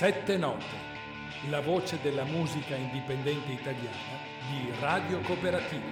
Sette note, la voce della musica indipendente italiana di Radio Cooperativa.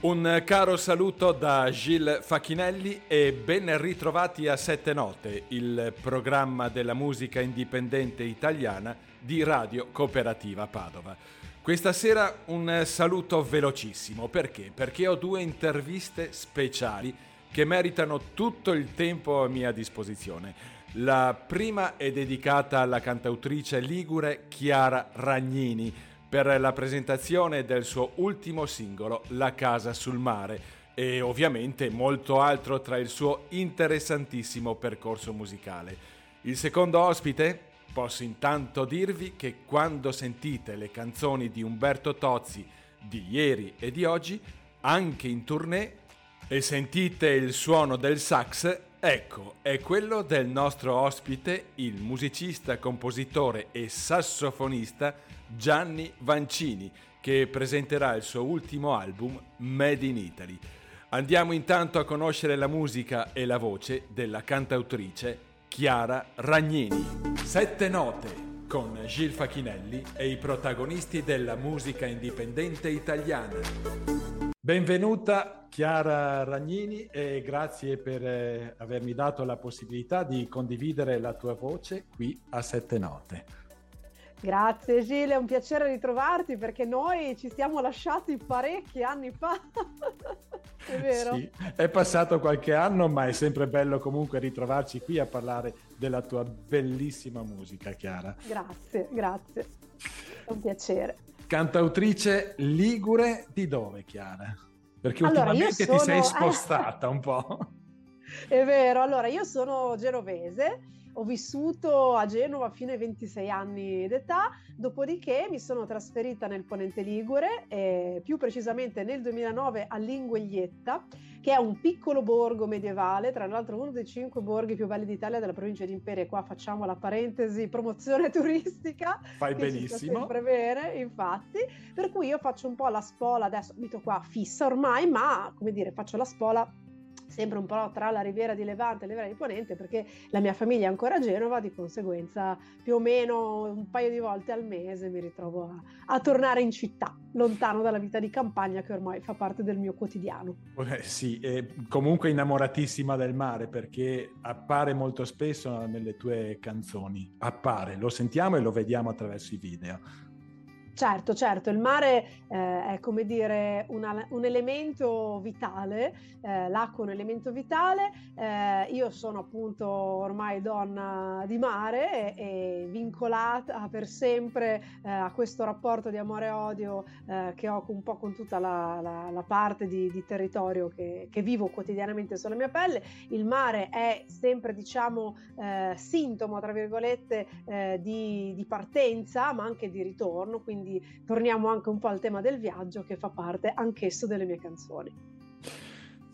Un caro saluto da Gilles Facchinelli e ben ritrovati a Sette Note, il programma della musica indipendente italiana di Radio Cooperativa Padova. Questa sera un saluto velocissimo, perché? Perché ho due interviste speciali che meritano tutto il tempo a mia disposizione. La prima è dedicata alla cantautrice ligure Chiara Ragnini per la presentazione del suo ultimo singolo La casa sul mare e ovviamente molto altro tra il suo interessantissimo percorso musicale. Il secondo ospite? Posso intanto dirvi che quando sentite le canzoni di Umberto Tozzi di ieri e di oggi, anche in tournée, e sentite il suono del sax, Ecco, è quello del nostro ospite, il musicista, compositore e sassofonista Gianni Vancini, che presenterà il suo ultimo album Made in Italy. Andiamo intanto a conoscere la musica e la voce della cantautrice Chiara Ragnini. Sette note con Gil Facchinelli e i protagonisti della musica indipendente italiana. Benvenuta Chiara Ragnini e grazie per eh, avermi dato la possibilità di condividere la tua voce qui a Sette Note. Grazie Gile, è un piacere ritrovarti perché noi ci siamo lasciati parecchi anni fa, è vero? Sì, è passato qualche anno ma è sempre bello comunque ritrovarci qui a parlare della tua bellissima musica Chiara. Grazie, grazie, è un piacere. Cantautrice ligure di dove, Chiara? Perché allora, ultimamente sono... ti sei spostata un po'. È vero, allora io sono genovese, ho vissuto a Genova fino ai 26 anni d'età, dopodiché mi sono trasferita nel Ponente Ligure, e più precisamente nel 2009 a Lingueglietta, che è un piccolo borgo medievale, tra l'altro uno dei cinque borghi più belli d'Italia della provincia di Imperia. Qua facciamo la parentesi promozione turistica. Fai benissimo. sempre bene, infatti. Per cui io faccio un po' la spola, adesso abito qua fissa ormai, ma come dire, faccio la spola sempre un po' tra la Riviera di Levante e la Riviera di Ponente perché la mia famiglia è ancora a Genova, di conseguenza più o meno un paio di volte al mese mi ritrovo a, a tornare in città, lontano dalla vita di campagna che ormai fa parte del mio quotidiano. Eh, sì, comunque innamoratissima del mare perché appare molto spesso nelle tue canzoni, appare, lo sentiamo e lo vediamo attraverso i video. Certo, certo, il mare eh, è come dire una, un elemento vitale, eh, l'acqua è un elemento vitale, eh, io sono appunto ormai donna di mare e, e vincolata per sempre eh, a questo rapporto di amore e odio eh, che ho un po' con tutta la, la, la parte di, di territorio che, che, vivo quotidianamente sulla mia pelle. Il mare è sempre diciamo eh, sintomo, tra virgolette, di, di partenza ma anche di ritorno, quindi quindi torniamo anche un po' al tema del viaggio che fa parte anch'esso delle mie canzoni.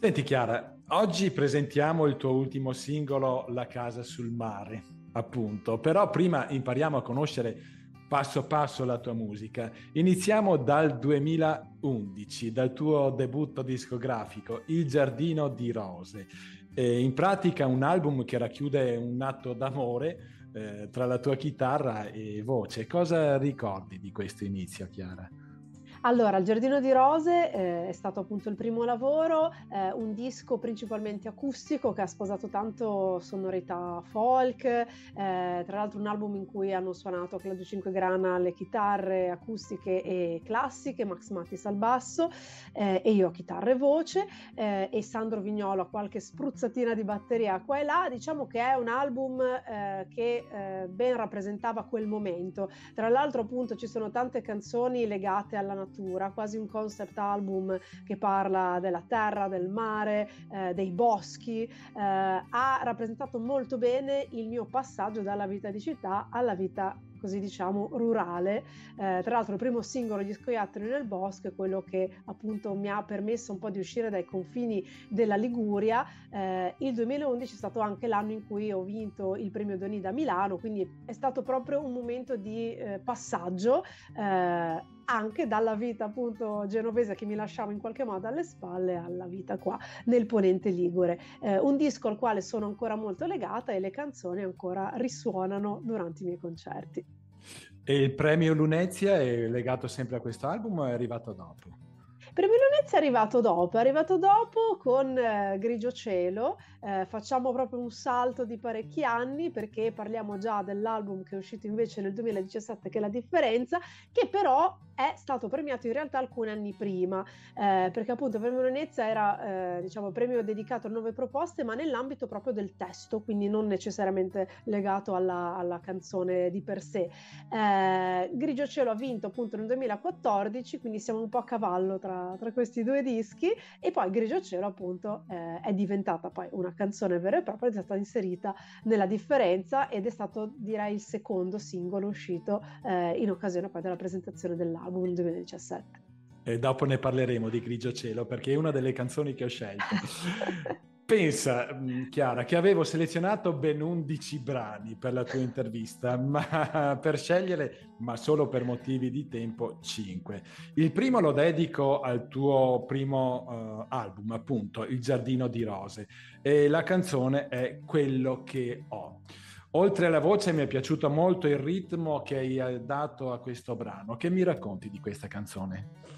Senti Chiara, oggi presentiamo il tuo ultimo singolo La casa sul mare, appunto, però prima impariamo a conoscere passo passo la tua musica. Iniziamo dal 2011, dal tuo debutto discografico, Il giardino di rose. E in pratica un album che racchiude un atto d'amore eh, tra la tua chitarra e voce. Cosa ricordi di questo inizio, Chiara? Allora, Il Giardino di Rose eh, è stato appunto il primo lavoro, eh, un disco principalmente acustico che ha sposato tanto sonorità folk, eh, tra l'altro un album in cui hanno suonato Claudio Cinquegrana alle chitarre acustiche e classiche, Max Mattis al basso eh, e io a chitarra e voce eh, e Sandro Vignolo a qualche spruzzatina di batteria qua e là. Diciamo che è un album eh, che ben rappresentava quel momento. Tra l'altro appunto ci sono tante canzoni legate alla natura natura, quasi un concept album che parla della terra, del mare, eh, dei boschi, eh, ha rappresentato molto bene il mio passaggio dalla vita di città alla vita così diciamo rurale. Eh, tra l'altro il primo singolo Gli scoiattoli nel bosco è quello che appunto mi ha permesso un po' di uscire dai confini della Liguria. Eh, il 2011 è stato anche l'anno in cui ho vinto il premio Doni da Milano, quindi è stato proprio un momento di eh, passaggio eh, anche dalla vita appunto genovese che mi lasciavo in qualche modo alle spalle alla vita qua nel Ponente Ligure. Eh, un disco al quale sono ancora molto legata e le canzoni ancora risuonano durante i miei concerti. E il premio Lunezia è legato sempre a questo album o è arrivato dopo? Per Milonezza è arrivato dopo, è arrivato dopo con eh, Grigio Cielo, eh, facciamo proprio un salto di parecchi anni perché parliamo già dell'album che è uscito invece nel 2017 che è La Differenza, che però è stato premiato in realtà alcuni anni prima, eh, perché appunto Premio Venezia era eh, diciamo premio dedicato a nuove proposte, ma nell'ambito proprio del testo, quindi non necessariamente legato alla, alla canzone di per sé. Eh, Grigio Cielo ha vinto appunto nel 2014, quindi siamo un po' a cavallo tra, tra questi due dischi, e poi Grigio Cielo appunto eh, è diventata poi una canzone vera e propria, è stata inserita nella differenza ed è stato direi il secondo singolo uscito eh, in occasione poi della presentazione dell'album album nel 2017. E dopo ne parleremo di Grigio Cielo perché è una delle canzoni che ho scelto. Pensa, mm, Chiara, che avevo selezionato ben 11 brani per la tua intervista, ma per scegliere, ma solo per motivi di tempo, 5. Il primo lo dedico al tuo primo uh, album, appunto, Il giardino di rose, e la canzone è Quello che ho. Oltre alla voce mi è piaciuto molto il ritmo che hai eh, dato a questo brano. Che mi racconti di questa canzone?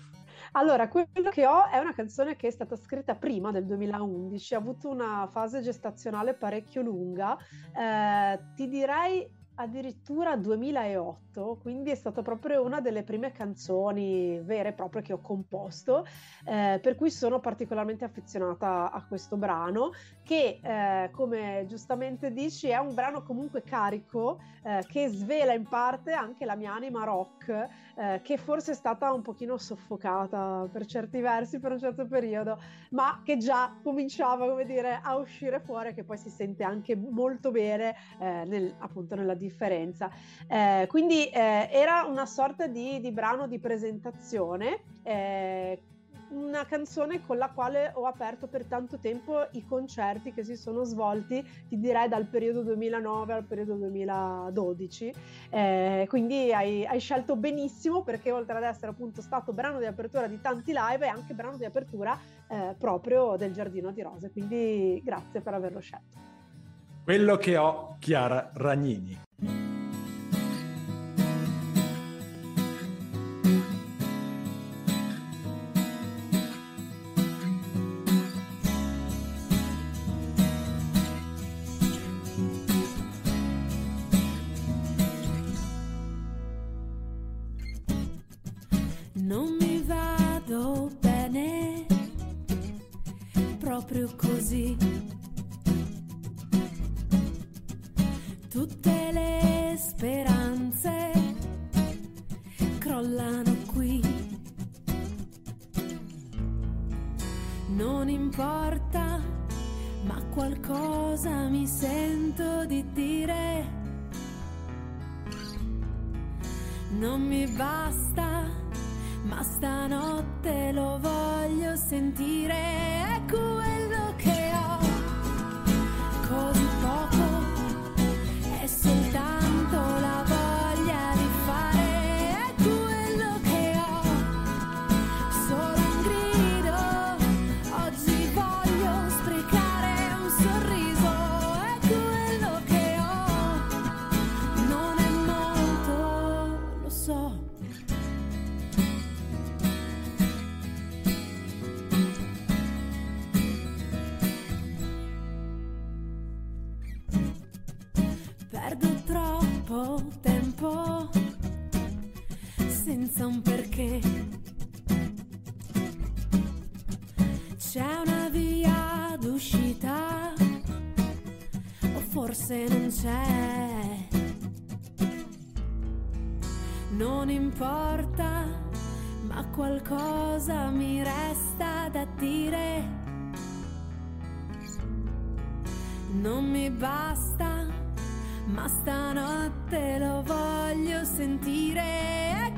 Allora, quello che ho è una canzone che è stata scritta prima del 2011, ha avuto una fase gestazionale parecchio lunga. Eh, ti direi addirittura 2008, quindi è stata proprio una delle prime canzoni vere e proprie che ho composto, eh, per cui sono particolarmente affezionata a questo brano, che eh, come giustamente dici è un brano comunque carico, eh, che svela in parte anche la mia anima rock, eh, che forse è stata un pochino soffocata per certi versi per un certo periodo, ma che già cominciava, come dire, a uscire fuori, che poi si sente anche molto bene eh, nel, appunto nella differenza. Eh, quindi eh, era una sorta di, di, brano di presentazione eh, una canzone con la quale ho aperto per tanto tempo i concerti che si sono svolti, ti direi dal periodo 2009 al periodo 2012. Eh, quindi hai, hai, scelto benissimo perché oltre ad essere appunto stato brano di apertura di tanti live è anche brano di apertura eh, proprio del Giardino di Rose. Quindi grazie per averlo scelto. Quello che ho, Chiara Ragnini. Perdo troppo tempo senza un perché. C'è una via d'uscita o forse non c'è. Non importa, ma qualcosa mi resta da dire. Non mi basta voglio sprecare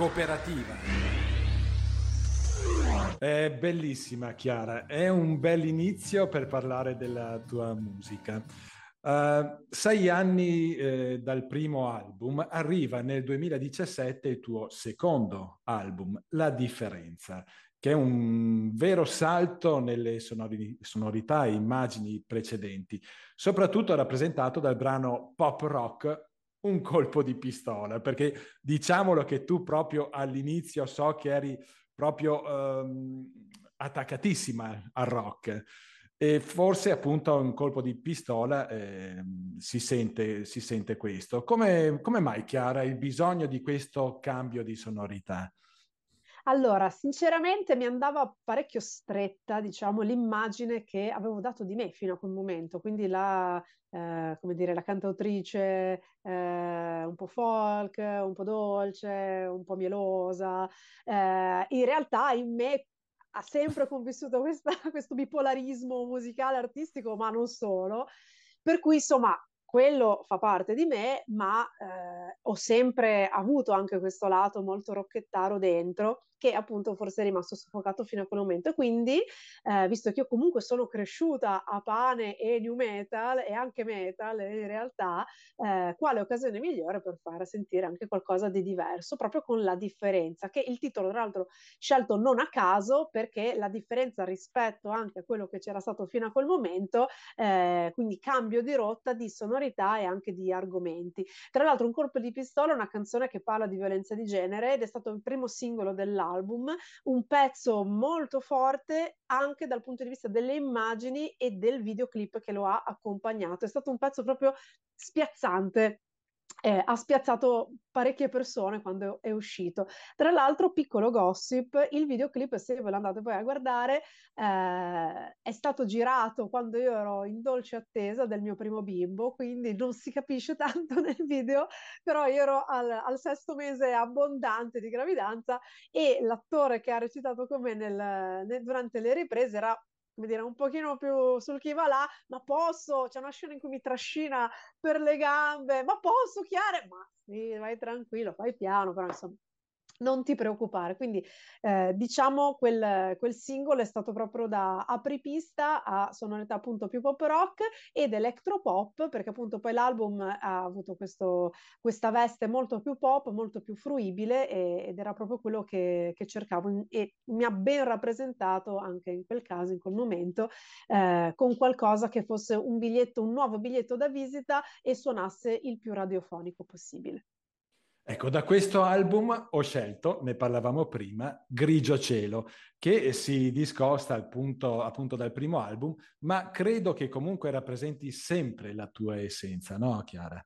Cooperativa. È bellissima Chiara, è un bel inizio per parlare della tua musica. Uh, sei anni eh, dal primo album, arriva nel 2017 il tuo secondo album, La Differenza, che è un vero salto nelle sonori- sonorità e immagini precedenti, soprattutto rappresentato dal brano pop rock un colpo di pistola, perché diciamolo che tu proprio all'inizio so che eri proprio um, attaccatissima al rock e forse appunto un colpo di pistola eh, si, sente, si sente questo. Come, come mai Chiara il bisogno di questo cambio di sonorità? Allora, sinceramente mi andava parecchio stretta, diciamo, l'immagine che avevo dato di me fino a quel momento, quindi la, eh, come dire, la cantautrice eh, un po' folk, un po' dolce, un po' mielosa. Eh, in realtà in me ha sempre convissuto questa, questo bipolarismo musicale, artistico, ma non solo. Per cui, insomma, quello fa parte di me, ma eh, ho sempre avuto anche questo lato molto rocchettaro dentro che appunto forse è rimasto soffocato fino a quel momento. Quindi, eh, visto che io comunque sono cresciuta a pane e new metal e anche metal in realtà, eh, quale occasione migliore per fare sentire anche qualcosa di diverso, proprio con la differenza, che il titolo tra l'altro scelto non a caso perché la differenza rispetto anche a quello che c'era stato fino a quel momento, eh, quindi cambio di rotta, di sonorità e anche di argomenti. Tra l'altro un colpo di pistola è una canzone che parla di violenza di genere ed è stato il primo singolo dell'album album, un pezzo molto forte anche dal punto di vista delle immagini e del videoclip che lo ha accompagnato. È stato un pezzo proprio spiazzante eh, ha spiazzato parecchie persone quando è uscito. Tra l'altro, piccolo gossip, il videoclip, se ve lo andate poi a guardare, eh, è stato girato quando io ero in dolce attesa del mio primo bimbo, quindi non si capisce tanto nel video, però io ero al, al sesto mese abbondante di gravidanza e l'attore che ha recitato con me nel, nel, durante le riprese era come dire, un pochino più sul chi va là, ma posso, c'è una scena in cui mi trascina per le gambe, ma posso, Chiare? Ma sì, vai tranquillo, fai piano, però insomma non ti preoccupare. Quindi eh, diciamo quel, quel, singolo è stato proprio da apripista a sonorità appunto più pop rock ed electropop, perché appunto poi l'album ha avuto questo, questa veste molto più pop, molto più fruibile e, ed era proprio quello che, che, cercavo e mi ha ben rappresentato anche in quel caso, in quel momento, eh, con qualcosa che fosse un biglietto, un nuovo biglietto da visita e suonasse il più radiofonico possibile. Ecco, da questo album ho scelto, ne parlavamo prima, Grigio Cielo, che si discosta appunto, appunto dal primo album, ma credo che comunque rappresenti sempre la tua essenza, no Chiara?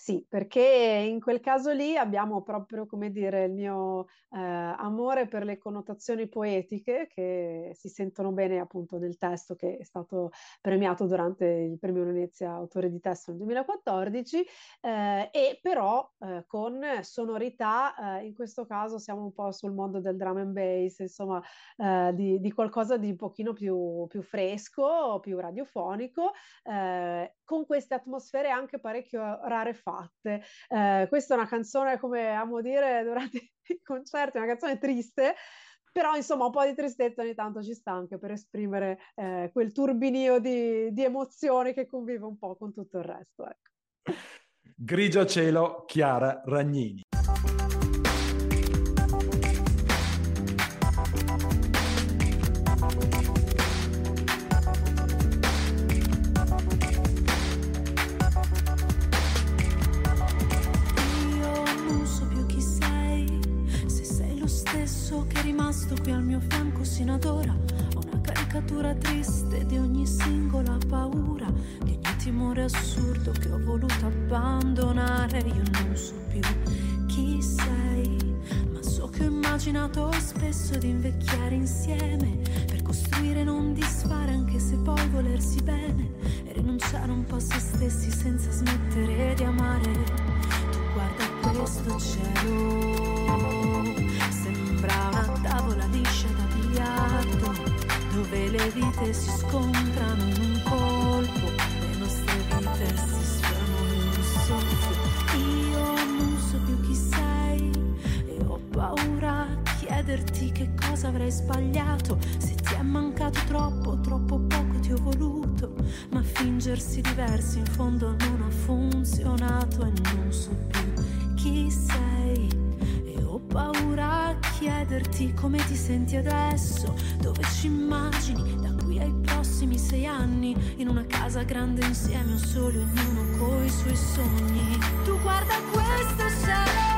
Sì, perché in quel caso lì abbiamo proprio, come dire, il mio eh, amore per le connotazioni poetiche che si sentono bene appunto nel testo che è stato premiato durante il premio Venezia autore di testo nel 2014 eh, e però eh, con sonorità, eh, in questo caso siamo un po' sul mondo del drum and bass, insomma eh, di, di, qualcosa di un pochino più, più fresco, più radiofonico, eh, con queste atmosfere anche parecchio rarefatte. Eh, questa è una canzone, come amo dire durante i concerti, una canzone triste, però insomma un po' di tristezza ogni tanto ci sta anche per esprimere eh, quel turbinio di, di, emozioni che convive un po' con tutto il resto. Ecco. Grigio cielo, Chiara Ragnini. proprio al mio fianco sino ad ora. Ho una caricatura triste di ogni singola paura, di ogni timore assurdo che ho voluto abbandonare. Io non so più chi sei, ma so che ho immaginato spesso di invecchiare insieme, per costruire e non disfare anche se poi volersi bene, e rinunciare un po' a se stessi senza smettere di amare. Tu guarda questo cielo, sembrava tavola liscia da biliardo dove le vite si scontrano in un colpo, le nostre vite si sfiorano in un soffio. Io non so più chi sei e ho paura a chiederti che cosa avrei sbagliato, se ti è mancato troppo, troppo poco ti ho voluto, ma fingersi diversi in fondo non ha funzionato e non so più chi sei paura a chiederti come ti senti adesso, dove ci immagini da qui ai prossimi sei anni, in una casa grande insieme o solo ognuno coi suoi sogni. Tu guarda questo cielo.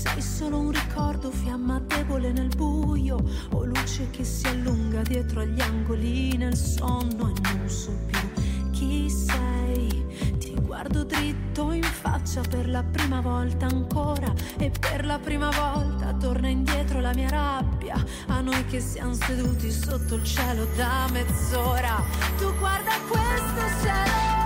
Sei solo un ricordo, fiamma debole nel buio, o luce che si allunga dietro agli angoli nel sonno e non so più chi sei. Ti guardo dritto in faccia per la prima volta ancora e per la prima volta torna indietro la mia rabbia a noi che siamo seduti sotto il cielo da mezz'ora. Tu guarda questo cielo.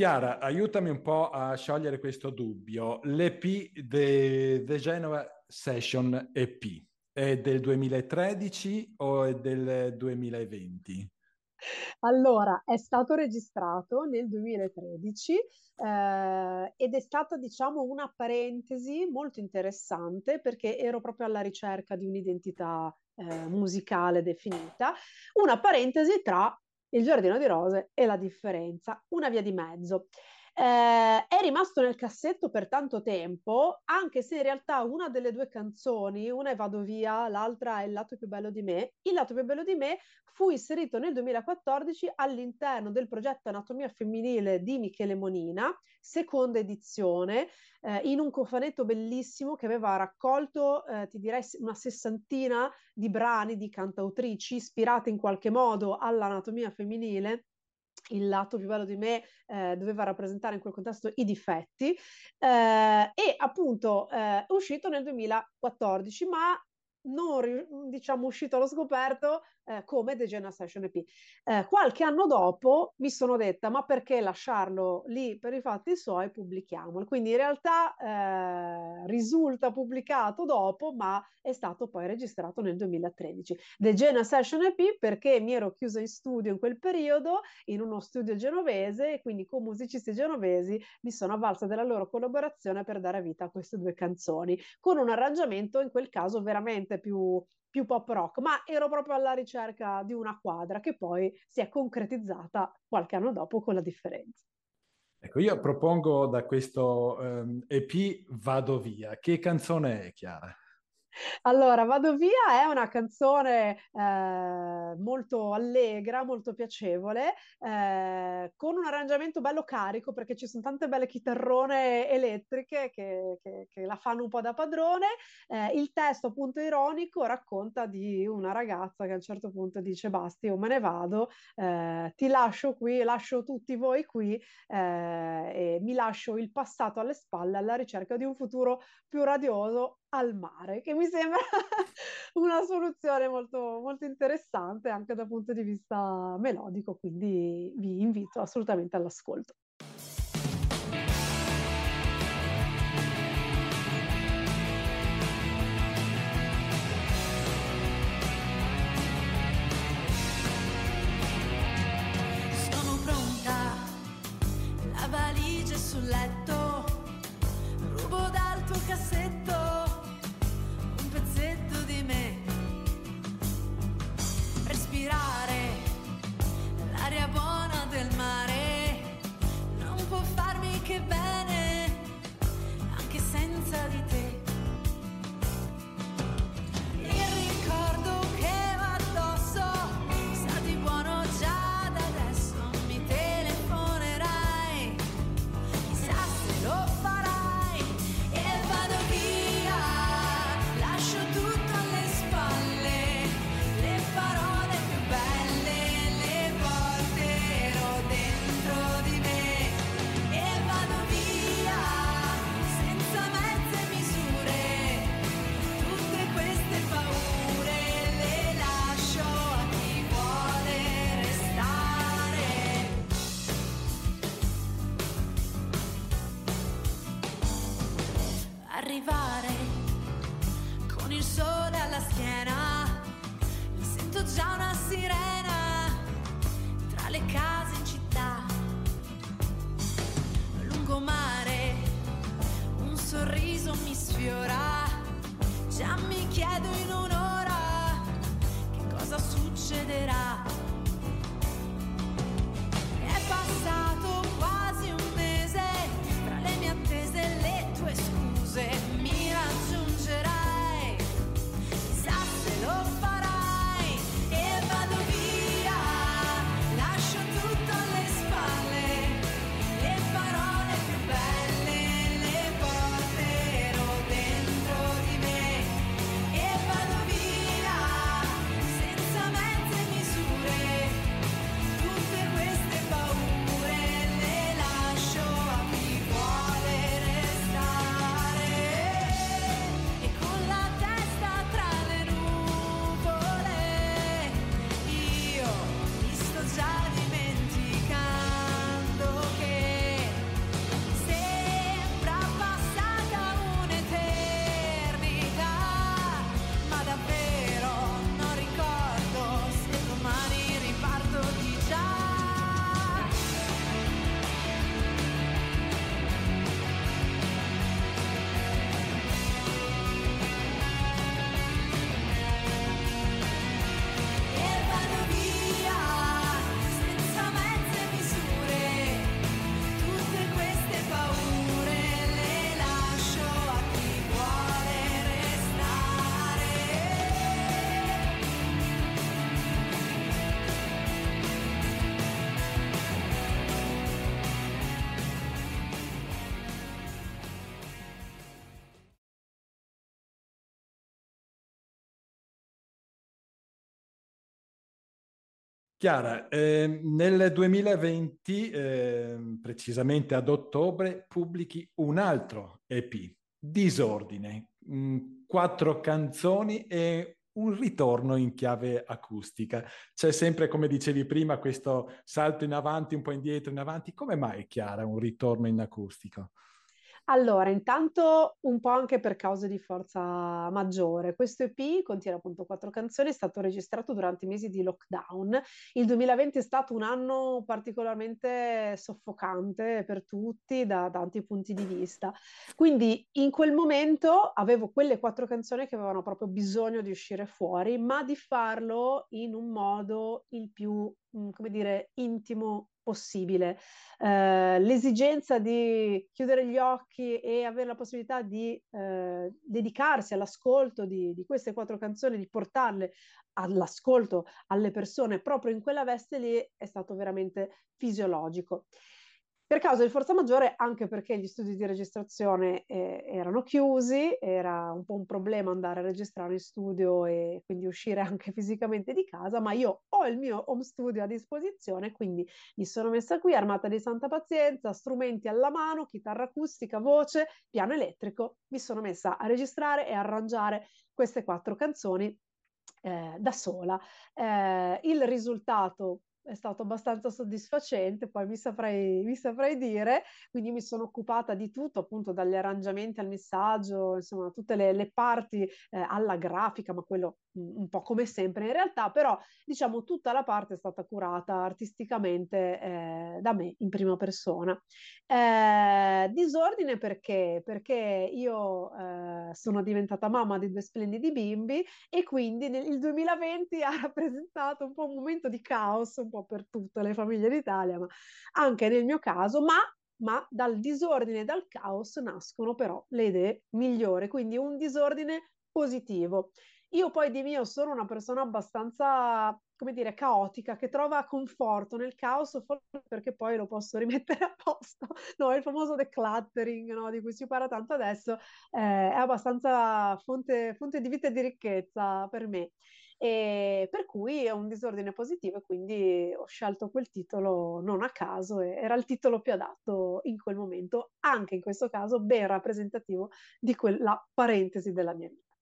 Chiara, aiutami un po' a sciogliere questo dubbio. L'EP The, The Genova Session EP è del 2013 o è del 2020? Allora, è stato registrato nel 2013 eh, ed è stata, diciamo, una parentesi molto interessante perché ero proprio alla ricerca di un'identità eh, musicale definita, una parentesi tra il giardino di rose e la differenza, una via di mezzo. Eh, è rimasto nel cassetto per tanto tempo, anche se in realtà una delle due canzoni, una è Vado via, l'altra è Il lato più bello di me. Il lato più bello di me fu inserito nel 2014 all'interno del progetto Anatomia femminile di Michele Monina, seconda edizione, eh, in un cofanetto bellissimo che aveva raccolto, eh, ti direi, una sessantina di brani di cantautrici ispirate in qualche modo all'anatomia femminile il lato più bello di me eh, doveva rappresentare in quel contesto i difetti eh, e appunto eh, è uscito nel 2014 ma non diciamo uscito allo scoperto eh, come The Jenna Session EP. Eh, qualche anno dopo mi sono detta ma perché lasciarlo lì per i fatti suoi, pubblichiamolo. Quindi in realtà eh, risulta pubblicato dopo ma è stato poi registrato nel 2013. The Jenna Session EP perché mi ero chiusa in studio in quel periodo, in uno studio genovese e quindi con musicisti genovesi mi sono avvalsa della loro collaborazione per dare vita a queste due canzoni, con un arrangiamento in quel caso veramente più, più pop rock, ma ero proprio alla ricerca di una quadra che poi si è concretizzata qualche anno dopo con la differenza. Ecco, io propongo da questo um, ehm, EP Vado via. Che canzone è, Chiara? Allora, Vado via è una canzone eh, molto allegra, molto piacevole, eh, con un arrangiamento bello carico perché ci sono tante belle chitarrone elettriche che, che, che la fanno un po' da padrone. Eh, il testo, appunto, ironico racconta di una ragazza che a un certo punto dice: Basti, io me ne vado, eh, ti lascio qui, lascio tutti voi qui eh, e mi lascio il passato alle spalle alla ricerca di un futuro più radioso al mare, che mi sembra una soluzione molto, molto interessante anche dal punto di vista melodico, quindi vi invito assolutamente all'ascolto. Chiara, eh, nel 2020, eh, precisamente ad ottobre, pubblichi un altro EP, Disordine. mm, quattro canzoni e un ritorno in chiave acustica. C'è sempre, come dicevi prima, questo salto in avanti, un po' indietro, in avanti. Come mai, Chiara, un ritorno in acustico? Allora, intanto un po' anche per cause di forza maggiore. Questo EP contiene appunto quattro canzoni, è stato registrato durante i mesi di lockdown. Il 2020 è stato un anno particolarmente soffocante per tutti da tanti punti di vista. Quindi in quel momento avevo quelle quattro canzoni che avevano proprio bisogno di uscire fuori, ma di farlo in un modo il più, mm, come dire, intimo possibile. Eh, l'esigenza di chiudere gli occhi e avere la possibilità di eh, dedicarsi all'ascolto di, di, queste quattro canzoni, di portarle all'ascolto alle persone proprio in quella veste lì è stato veramente fisiologico. Per causa di forza maggiore, anche perché gli studi di registrazione eh, erano chiusi, era un po' un problema andare a registrare in studio e quindi uscire anche fisicamente di casa, ma io ho il mio home studio a disposizione, quindi mi sono messa qui armata di santa pazienza, strumenti alla mano, chitarra acustica, voce, piano elettrico, mi sono messa a registrare e arrangiare queste quattro canzoni eh, da sola. Eh, il risultato è stato abbastanza soddisfacente, poi mi saprei, mi saprei dire, quindi mi sono occupata di tutto, appunto dagli arrangiamenti al messaggio, insomma tutte le, le parti eh, alla grafica, ma quello un po' come sempre in realtà, però diciamo tutta la parte è stata curata artisticamente eh, da me in prima persona. Eh, disordine perché? Perché io eh, sono diventata mamma di due splendidi bimbi e quindi nel, il 2020 ha rappresentato un po' un momento di caos, un po' per tutte le famiglie d'Italia, ma anche nel mio caso, ma ma dal disordine e dal caos nascono però le idee migliori, quindi un disordine positivo. Io poi di mio sono una persona abbastanza, come dire, caotica, che trova conforto nel caos, perché poi lo posso rimettere a posto. No, il famoso decluttering, no, di cui si parla tanto adesso, eh, è abbastanza fonte, fonte di vita e di ricchezza per me. E per cui è un disordine positivo e quindi ho scelto quel titolo non a caso era il titolo più adatto in quel momento, anche in questo caso ben rappresentativo di quella parentesi della mia vita.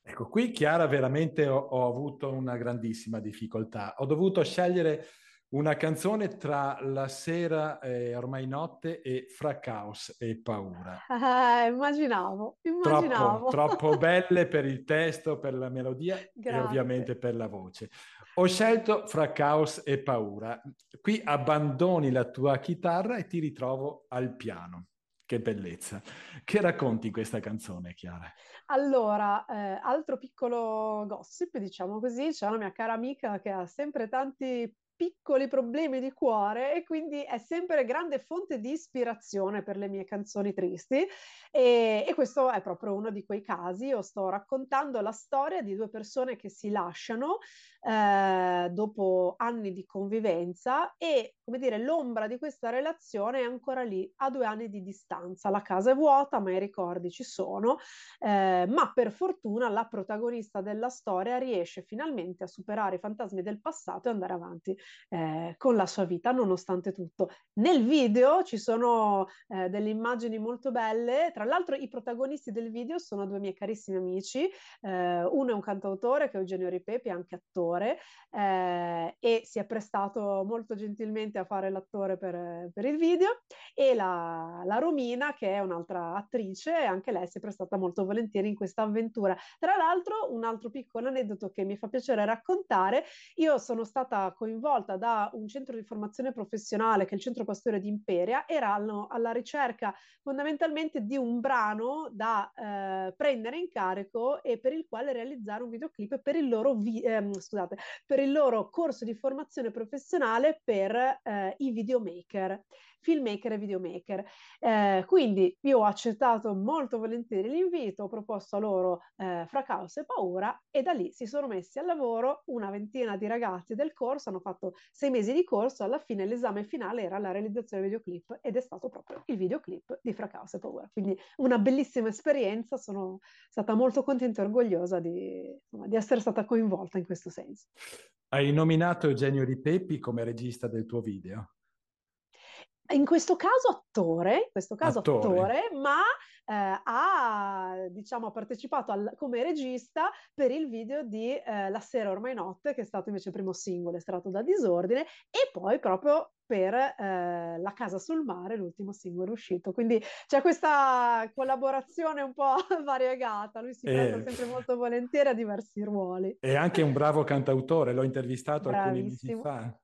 Ecco, qui Chiara veramente ho, ho, avuto una grandissima difficoltà. Ho dovuto scegliere una canzone tra la sera, eh, ormai notte, e fra caos e paura. Eh, immaginavo, immaginavo. Troppo, troppo belle per il testo, per la melodia Grazie. e ovviamente per la voce. Ho scelto fra caos e paura. Qui abbandoni la tua chitarra e ti ritrovo al piano. Che bellezza. Che racconti questa canzone, Chiara? Allora, eh, altro piccolo gossip, diciamo così, c'è una mia cara amica che ha sempre tanti piccoli problemi di cuore e quindi è sempre grande fonte di ispirazione per le mie canzoni tristi e, e, questo è proprio uno di quei casi. Io sto raccontando la storia di due persone che si lasciano eh, dopo anni di convivenza e, come dire, l'ombra di questa relazione è ancora lì a due anni di distanza. La casa è vuota, ma i ricordi ci sono, eh, ma per fortuna la protagonista della storia riesce finalmente a superare i fantasmi del passato e andare avanti eh, con la sua vita, nonostante tutto. Nel video ci sono eh, delle immagini molto belle, tra l'altro i protagonisti del video sono due miei carissimi amici, eh, uno è un cantautore che è Eugenio Ripepi, anche attore, eh, e si è prestato molto gentilmente a fare l'attore per, per il video e la, la, Romina che è un'altra attrice, anche lei si è prestata molto volentieri in questa avventura. Tra l'altro un altro piccolo aneddoto che mi fa piacere raccontare, io sono stata coinvolta da un centro di formazione professionale che è il Centro Pastore di Imperia, erano alla ricerca fondamentalmente di un brano da eh, prendere in carico e per il quale realizzare un videoclip per il loro, vi- eh, scusate, per il loro corso di formazione professionale per eh, i videomaker, filmmaker e videomaker. Eh, quindi io ho accettato molto volentieri l'invito, ho proposto a loro eh, Fra Caos e Paura e da lì si sono messi al lavoro una ventina di ragazzi del corso, hanno fatto sei mesi di corso, alla fine l'esame finale era la realizzazione del videoclip ed è stato proprio il videoclip di Fra Caos e Paura. Quindi una bellissima esperienza, sono stata molto contenta e orgogliosa di, insomma, di essere stata coinvolta in questo senso. Hai nominato Eugenio Ripepi come regista del tuo video. In questo caso attore, in questo caso attore, attore ma eh, ha diciamo, partecipato al, come regista per il video di eh, La sera ormai notte, che è stato invece il primo singolo estratto da Disordine, e poi proprio per eh, La casa sul mare, l'ultimo singolo uscito. Quindi c'è questa collaborazione un po' variegata, lui si prende sempre molto volentieri a diversi ruoli. È anche un bravo cantautore, l'ho intervistato Bravissimo. alcuni mesi fa.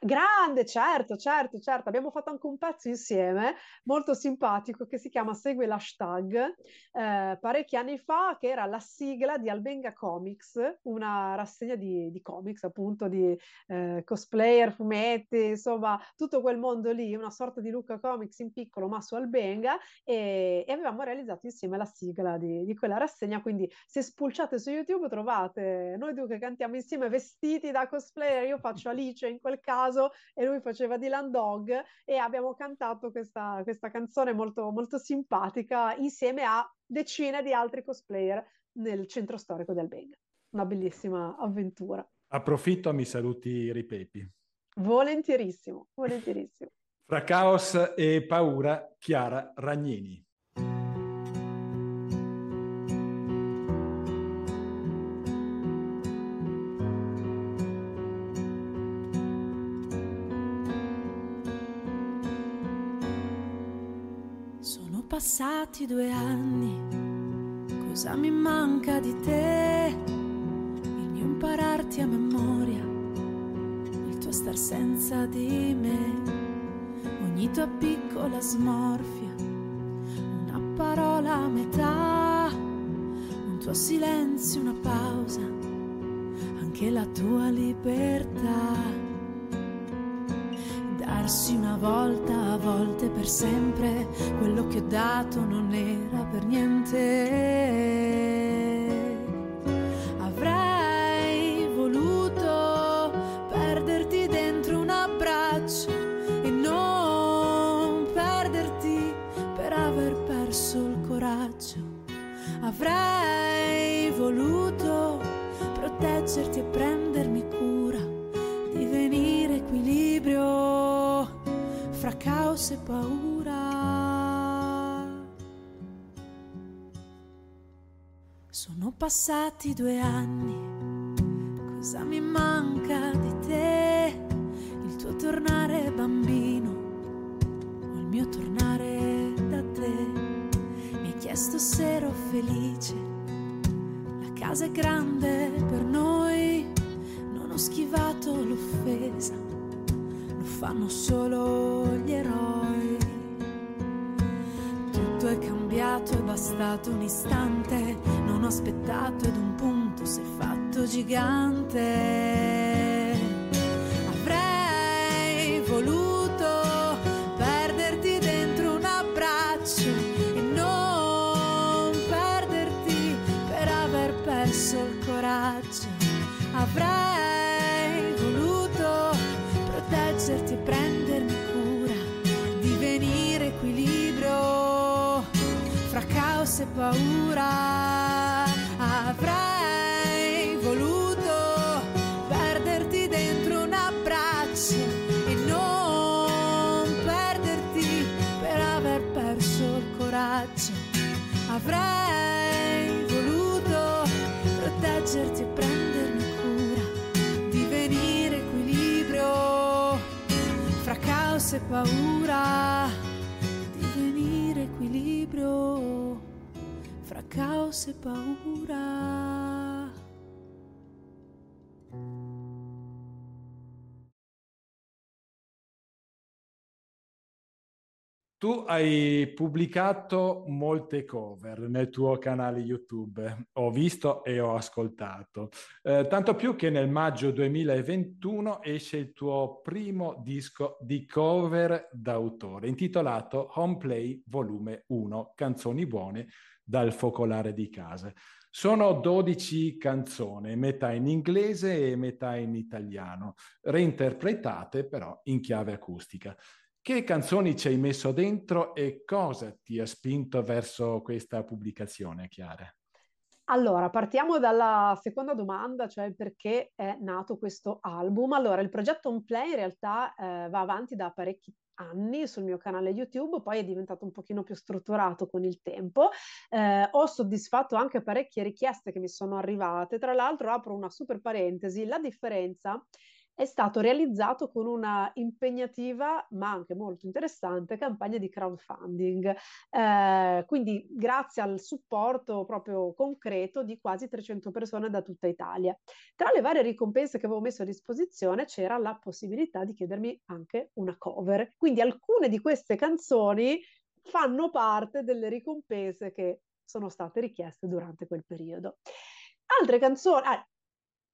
Grande, certo, certo, certo. Abbiamo fatto anche un pezzo insieme molto simpatico che si chiama Segue l'hashtag eh, parecchi anni fa, che era la sigla di Albenga Comics, una rassegna di, di comics, appunto, di eh, cosplayer, fumetti, insomma, tutto quel mondo lì, una sorta di Luca Comics in piccolo, ma su Albenga, e, e avevamo realizzato insieme la sigla di, di quella rassegna. Quindi, se spulciate su YouTube, trovate noi due che cantiamo insieme vestiti da cosplayer. Io faccio Alice in quel caso caso e lui faceva Dylan Dog e abbiamo cantato questa, questa canzone molto, molto simpatica insieme a decine di altri cosplayer nel centro storico del Beng. Una bellissima avventura. Approfitto, mi saluti Ripepi. Volentierissimo, volentierissimo. Fra caos e paura, Chiara Ragnini. Passati due anni, cosa mi manca di te? Il mio impararti a memoria, il tuo star senza di me, ogni tua piccola smorfia, una parola a metà, un tuo silenzio, una pausa, anche la tua libertà darsi una volta, a volte per sempre, quello che ho dato non era per niente. Paura. Sono passati due anni, cosa mi manca di te? Il tuo tornare bambino o il mio tornare da te? Mi hai chiesto se ero felice, la casa è grande per noi, non ho schivato l'offesa fanno solo gli eroi. Tutto è cambiato, è bastato un istante, non ho aspettato ed un punto si è fatto gigante. Paura. Avrei voluto perderti dentro un abbraccio e non perderti per aver perso il coraggio. Avrei voluto proteggerti e prendermi cura di venire equilibrio fra caos e paura di venire equilibrio caos e paura. Tu hai pubblicato molte cover nel tuo canale YouTube, ho visto e ho ascoltato, eh, tanto più che nel maggio 2021 esce il tuo primo disco di cover d'autore, intitolato Home Play Volume 1, Canzoni buone dal focolare di casa. Sono 12 canzoni, metà in inglese e metà in italiano, reinterpretate però in chiave acustica. Che canzoni ci hai messo dentro e cosa ti ha spinto verso questa pubblicazione, Chiara? Allora, partiamo dalla seconda domanda, cioè perché è nato questo album. Allora, il progetto On Play in realtà eh, va avanti da parecchi anni sul mio canale YouTube, poi è diventato un pochino più strutturato con il tempo. Eh, ho soddisfatto anche parecchie richieste che mi sono arrivate. Tra l'altro, apro una super parentesi, la differenza è stato realizzato con una impegnativa ma anche molto interessante campagna di crowdfunding. Eh, quindi grazie al supporto proprio concreto di quasi 300 persone da tutta Italia. Tra le varie ricompense che avevo messo a disposizione c'era la possibilità di chiedermi anche una cover. Quindi alcune di queste canzoni fanno parte delle ricompense che sono state richieste durante quel periodo. Altre canzoni, ah,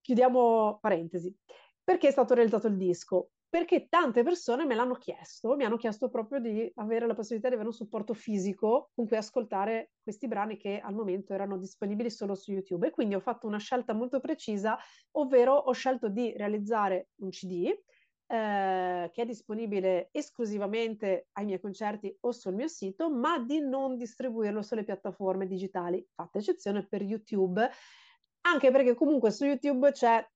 chiudiamo parentesi. Perché è stato realizzato il disco? Perché tante persone me l'hanno chiesto, mi hanno chiesto proprio di avere la possibilità di avere un supporto fisico con cui ascoltare questi brani che al momento erano disponibili solo su YouTube. E quindi ho fatto una scelta molto precisa, ovvero ho scelto di realizzare un CD eh, che è disponibile esclusivamente ai miei concerti o sul mio sito, ma di non distribuirlo sulle piattaforme digitali, fatta eccezione per YouTube, anche perché comunque su YouTube c'è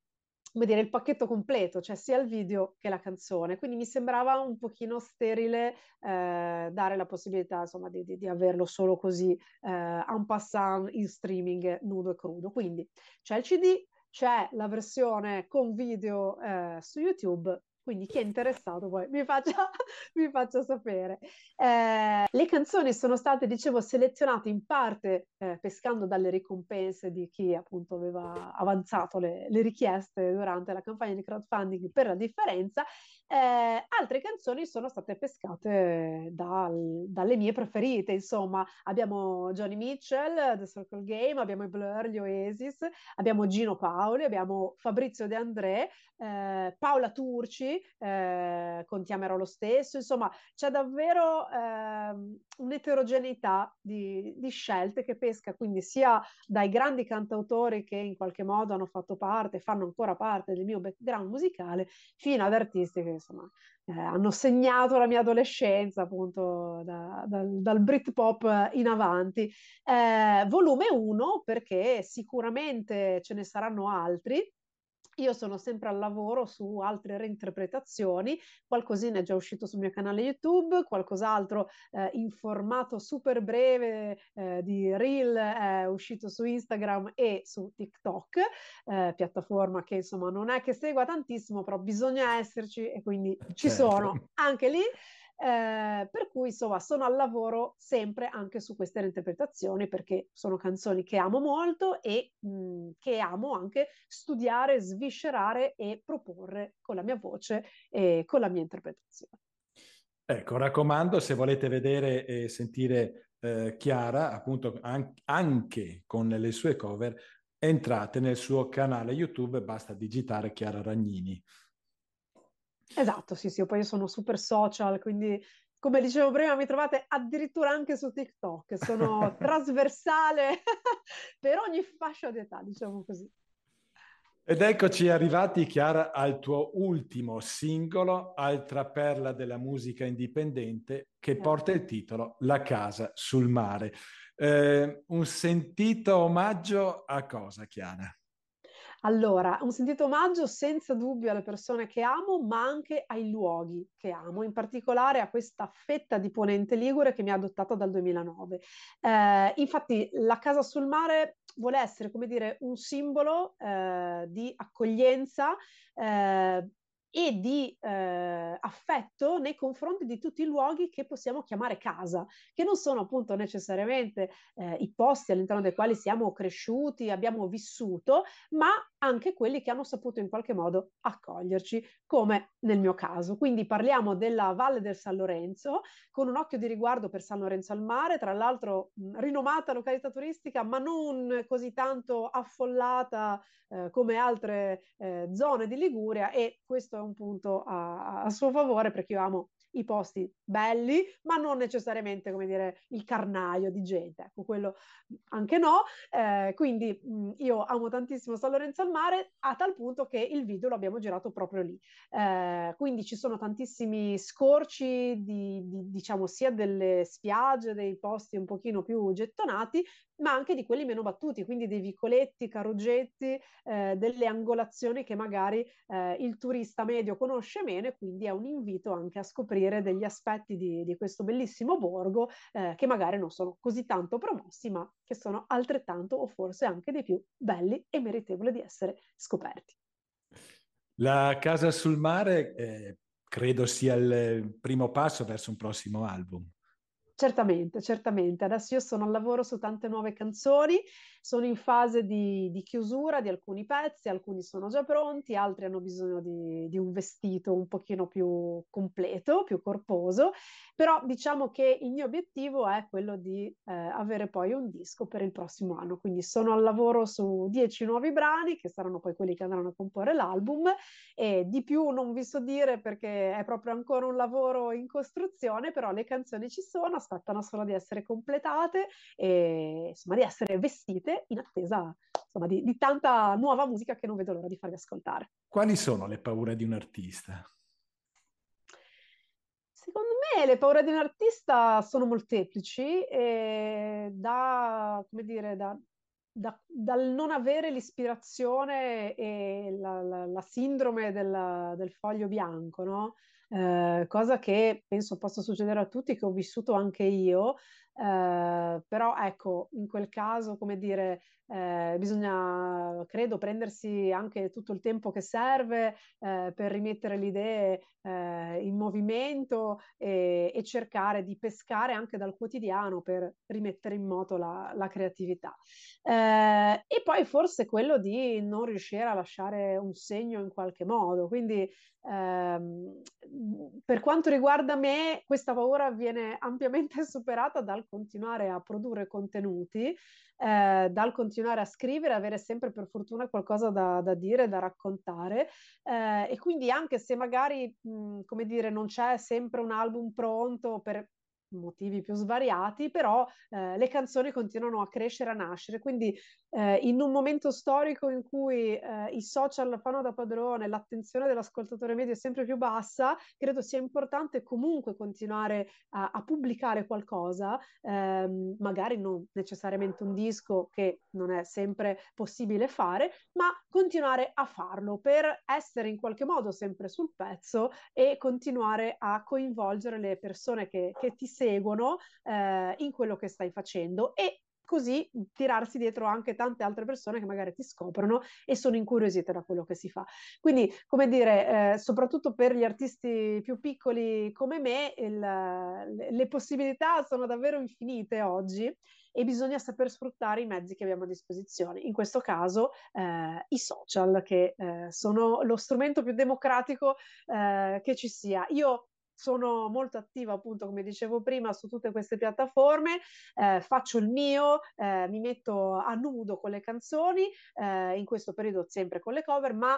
come dire, il pacchetto completo, cioè sia il video che la canzone. Quindi mi sembrava un pochino sterile eh, dare la possibilità, insomma, di, di, di averlo solo così eh, en passant in streaming nudo e crudo. Quindi c'è il CD, c'è la versione con video eh, su YouTube quindi chi è interessato poi mi faccia, mi faccia sapere. Eh, le canzoni sono state, dicevo, selezionate in parte eh, pescando dalle ricompense di chi appunto aveva avanzato le, le richieste durante la campagna di crowdfunding per la differenza. Eh, altre canzoni sono state pescate dal, dalle mie preferite, insomma, abbiamo Johnny Mitchell, The Circle Game, abbiamo i Blur, gli Oasis, abbiamo Gino Paoli, abbiamo Fabrizio De André, eh, Paola Turci, eh, con Ti amerò lo stesso, insomma c'è davvero eh, un'eterogeneità di, di, scelte che pesca quindi sia dai grandi cantautori che in qualche modo hanno fatto parte, fanno ancora parte del mio background musicale, fino ad artisti che insomma eh, hanno segnato la mia adolescenza appunto da, dal, dal Britpop in avanti. Eh, volume 1 perché sicuramente ce ne saranno altri io sono sempre al lavoro su altre reinterpretazioni, qualcosina è già uscito sul mio canale YouTube, qualcos'altro eh, in formato super breve eh, di reel è uscito su Instagram e su TikTok, eh, piattaforma che insomma non è che segua tantissimo, però bisogna esserci e quindi ci certo. sono anche lì. Eh, per cui insomma sono al lavoro sempre anche su queste reinterpretazioni perché sono canzoni che amo molto e mh, che amo anche studiare, sviscerare e proporre con la mia voce e con la mia interpretazione. Ecco, raccomando, se volete vedere e sentire eh, Chiara, appunto an- anche con le sue cover, entrate nel suo canale YouTube, basta digitare Chiara Ragnini. Esatto, sì, sì, poi io sono super social, quindi come dicevo prima mi trovate addirittura anche su TikTok, sono trasversale per ogni fascia d'età, diciamo così. Ed eccoci arrivati, Chiara, al tuo ultimo singolo, altra perla della musica indipendente, che porta il titolo La casa sul mare. Eh, un sentito omaggio a cosa, Chiara? Allora, un sentito omaggio senza dubbio alle persone che amo, ma anche ai luoghi che amo, in particolare a questa fetta di Ponente Ligure che mi ha adottato dal 2009. Eh, infatti, la casa sul mare vuole essere, come dire, un simbolo eh, di accoglienza. Eh, e di eh, affetto nei confronti di tutti i luoghi che possiamo chiamare casa, che non sono appunto necessariamente eh, i posti all'interno dei quali siamo cresciuti, abbiamo vissuto, ma anche quelli che hanno saputo in qualche modo accoglierci, come nel mio caso. Quindi parliamo della Valle del San Lorenzo, con un occhio di riguardo per San Lorenzo al mare, tra l'altro mh, rinomata località turistica, ma non così tanto affollata eh, come altre eh, zone di Liguria e questo è punto a, a suo favore perché io amo i posti belli, ma non necessariamente, come dire, il carnaio di gente. Ecco, quello anche no. Eh, quindi mh, io amo tantissimo San Lorenzo al mare, a tal punto che il video lo abbiamo girato proprio lì. Eh, quindi ci sono tantissimi scorci di, di, diciamo, sia delle spiagge, dei posti un pochino più gettonati, ma anche di quelli meno battuti, quindi dei vicoletti, caroggetti, eh, delle angolazioni che magari eh, il turista medio conosce meno e quindi è un invito anche a scoprire degli aspetti di, di questo bellissimo borgo eh, che magari non sono così tanto promossi, ma che sono altrettanto o forse anche di più belli e meritevoli di essere scoperti. La casa sul mare eh, credo sia il primo passo verso un prossimo album. Certamente, certamente. Adesso io sono al lavoro su tante nuove canzoni, sono in fase di, di chiusura di alcuni pezzi, alcuni sono già pronti, altri hanno bisogno di, di, un vestito un pochino più completo, più corposo, però diciamo che il mio obiettivo è quello di eh, avere poi un disco per il prossimo anno, quindi sono al lavoro su dieci nuovi brani che saranno poi quelli che andranno a comporre l'album. E di più non vi so dire perché è proprio ancora un lavoro in costruzione, però le canzoni ci sono aspettano solo di essere completate e insomma di essere vestite in attesa insomma, di, di tanta nuova musica che non vedo l'ora di farvi ascoltare. Quali sono le paure di un artista? Secondo me le paure di un artista sono molteplici e da, come dire, da, da, dal non avere l'ispirazione e la, la, la sindrome del, del, foglio bianco, no? eh, cosa che penso possa succedere a tutti, che ho vissuto anche io, eh, però ecco, in quel caso, come dire, eh, bisogna, credo, prendersi anche tutto il tempo che serve eh, per rimettere le idee eh, in movimento e, e, cercare di pescare anche dal quotidiano per rimettere in moto la, la creatività. Eh, e poi forse quello di non riuscire a lasciare un segno in qualche modo. Quindi ehm, per quanto riguarda me, questa paura viene ampiamente superata dal continuare a produrre contenuti eh, dal continuare a scrivere, avere sempre per fortuna qualcosa da, da dire, da raccontare. Eh, e quindi anche se magari, mh, come dire, non c'è sempre un album pronto per motivi più svariati, però eh, le canzoni continuano a crescere, a nascere. Quindi eh, in un momento storico in cui eh, i social fanno da padrone, l'attenzione dell'ascoltatore medio è sempre più bassa, credo sia importante comunque continuare a, a pubblicare qualcosa, ehm, magari non necessariamente un disco che non è sempre possibile fare, ma continuare a farlo per essere in qualche modo sempre sul pezzo e continuare a coinvolgere le persone che, che ti seguono eh, in quello che stai facendo e così tirarsi dietro anche tante altre persone che magari ti scoprono e sono incuriosite da quello che si fa. Quindi, come dire, eh, soprattutto per gli artisti più piccoli come me, il, le possibilità sono davvero infinite oggi e bisogna saper sfruttare i mezzi che abbiamo a disposizione. In questo caso eh, i social, che eh, sono lo strumento più democratico eh, che ci sia. Io sono molto attiva appunto come dicevo prima su tutte queste piattaforme, eh, faccio il mio, eh, mi metto a nudo con le canzoni, eh, in questo periodo sempre con le cover, ma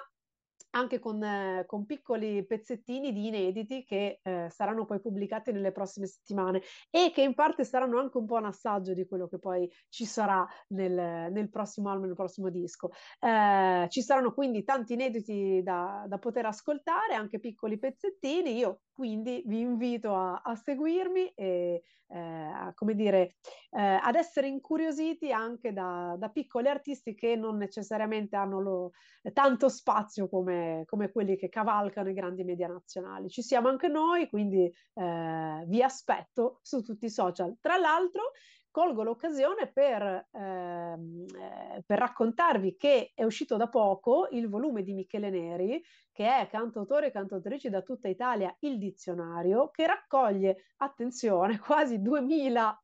anche con, eh, con, piccoli pezzettini di inediti che eh, saranno poi pubblicati nelle prossime settimane e che in parte saranno anche un po' un assaggio di quello che poi ci sarà nel, nel prossimo album, nel prossimo disco. Eh, ci saranno quindi tanti inediti da, da, poter ascoltare, anche piccoli pezzettini. Io quindi vi invito a, a seguirmi e eh, come dire, eh, ad essere incuriositi anche da, da, piccoli artisti che non necessariamente hanno lo, tanto spazio come, come, quelli che cavalcano i grandi media nazionali. Ci siamo anche noi, quindi eh, vi aspetto su tutti i social. Tra l'altro, colgo l'occasione per, ehm, eh, per, raccontarvi che è uscito da poco il volume di Michele Neri, che è cantautore e cantautrice da tutta Italia, il dizionario, che raccoglie, attenzione, quasi 2000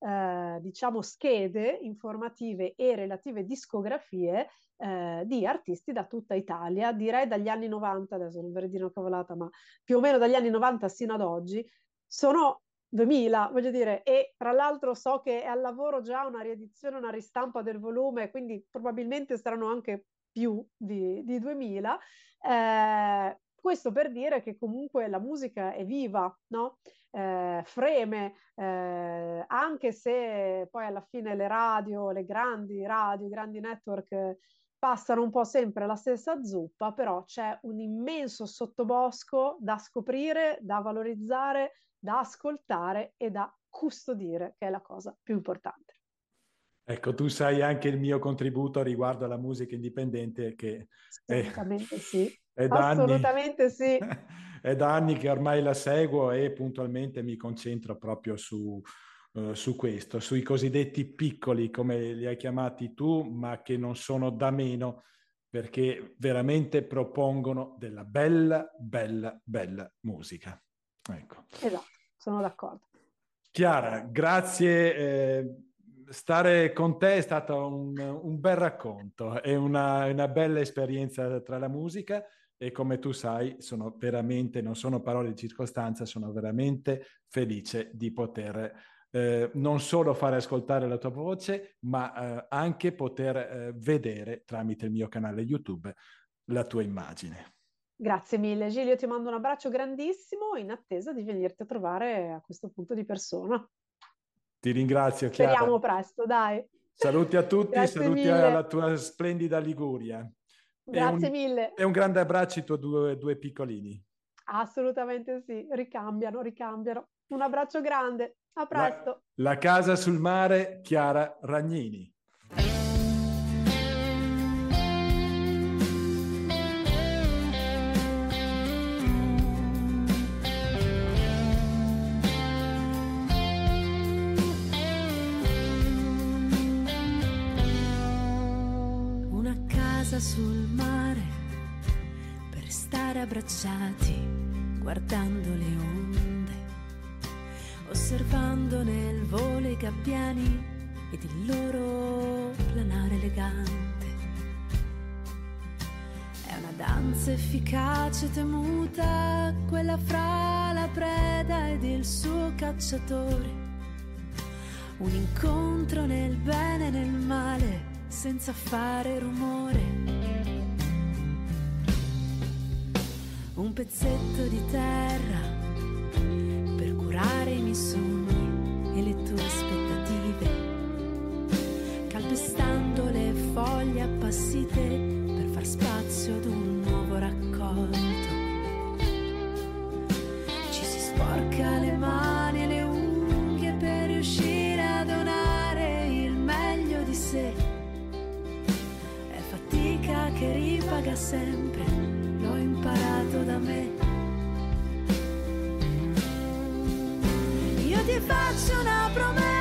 eh, diciamo schede informative e relative discografie eh, di artisti da tutta Italia, direi dagli anni 90, adesso non vorrei dire una cavolata, ma più o meno dagli anni 90 sino ad oggi, sono 2000, voglio dire, e tra l'altro so che è al lavoro già una riedizione, una ristampa del volume, quindi probabilmente saranno anche più di, di 2000. Eh, questo per dire che comunque la musica è viva, no? eh, freme, eh, anche se poi alla fine le radio, le grandi radio, i grandi network passano un po' sempre la stessa zuppa, però c'è un immenso sottobosco da scoprire, da valorizzare, da ascoltare e da custodire, che è la cosa più importante. Ecco, tu sai anche il mio contributo riguardo alla musica indipendente che Assolutamente è, sì. È da anni, sì. È da anni che ormai la seguo e puntualmente mi concentro proprio su, uh, su questo, sui cosiddetti piccoli, come li hai chiamati tu, ma che non sono da meno perché veramente propongono della bella, bella, bella musica. Ecco. Esatto, sono d'accordo. Chiara, grazie. Eh, stare con te è stato un, un bel racconto, è una, una, bella esperienza tra la musica e come tu sai sono veramente, non sono parole di circostanza, sono veramente felice di poter eh, non solo fare ascoltare la tua voce, ma eh, anche poter eh, vedere tramite il mio canale YouTube la tua immagine. Grazie mille Gilio, ti mando un abbraccio grandissimo in attesa di venirti a trovare a questo punto di persona. Ti ringrazio, Chiara. Speriamo presto, dai. Saluti a tutti, Grazie saluti mille. alla tua splendida Liguria. Grazie un, mille. E un grande abbraccio ai tuoi due, due piccolini. Assolutamente sì, ricambiano, ricambiano. Un abbraccio grande, a presto. La, la casa sul mare, Chiara Ragnini. Stare abbracciati guardando le onde, osservando nel volo i gabbiani ed il loro planare elegante. È una danza efficace temuta, quella fra la preda ed il suo cacciatore. Un incontro nel bene e nel male senza fare rumore. Un pezzetto di terra per curare i miei sogni e le tue aspettative, calpestando le foglie appassite per far spazio ad un nuovo raccolto. Ci si sporca le mani e le unghie per riuscire a donare il meglio di sé che ripaga sempre, imparato da me. Io ti faccio una promessa,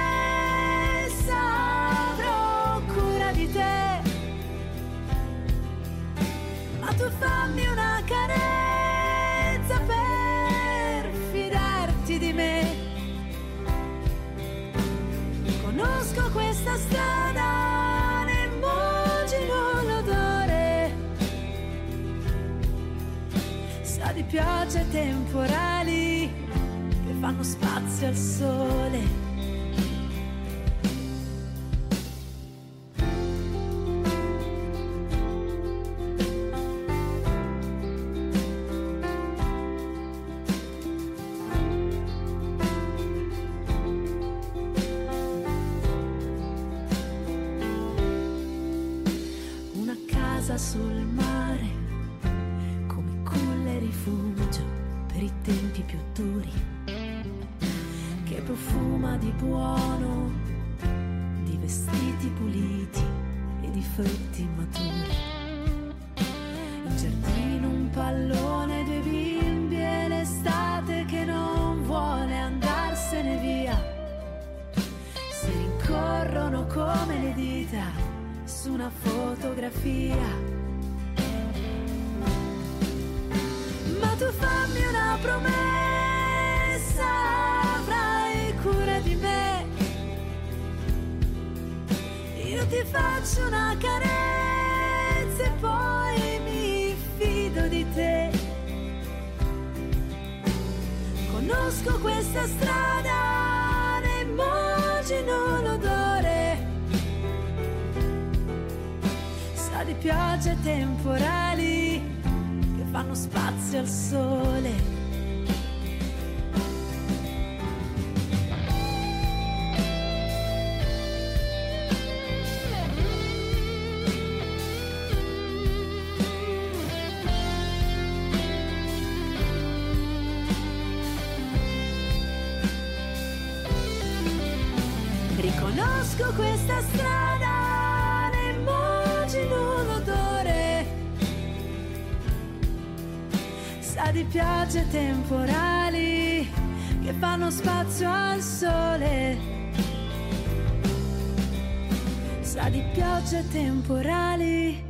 di piogge temporali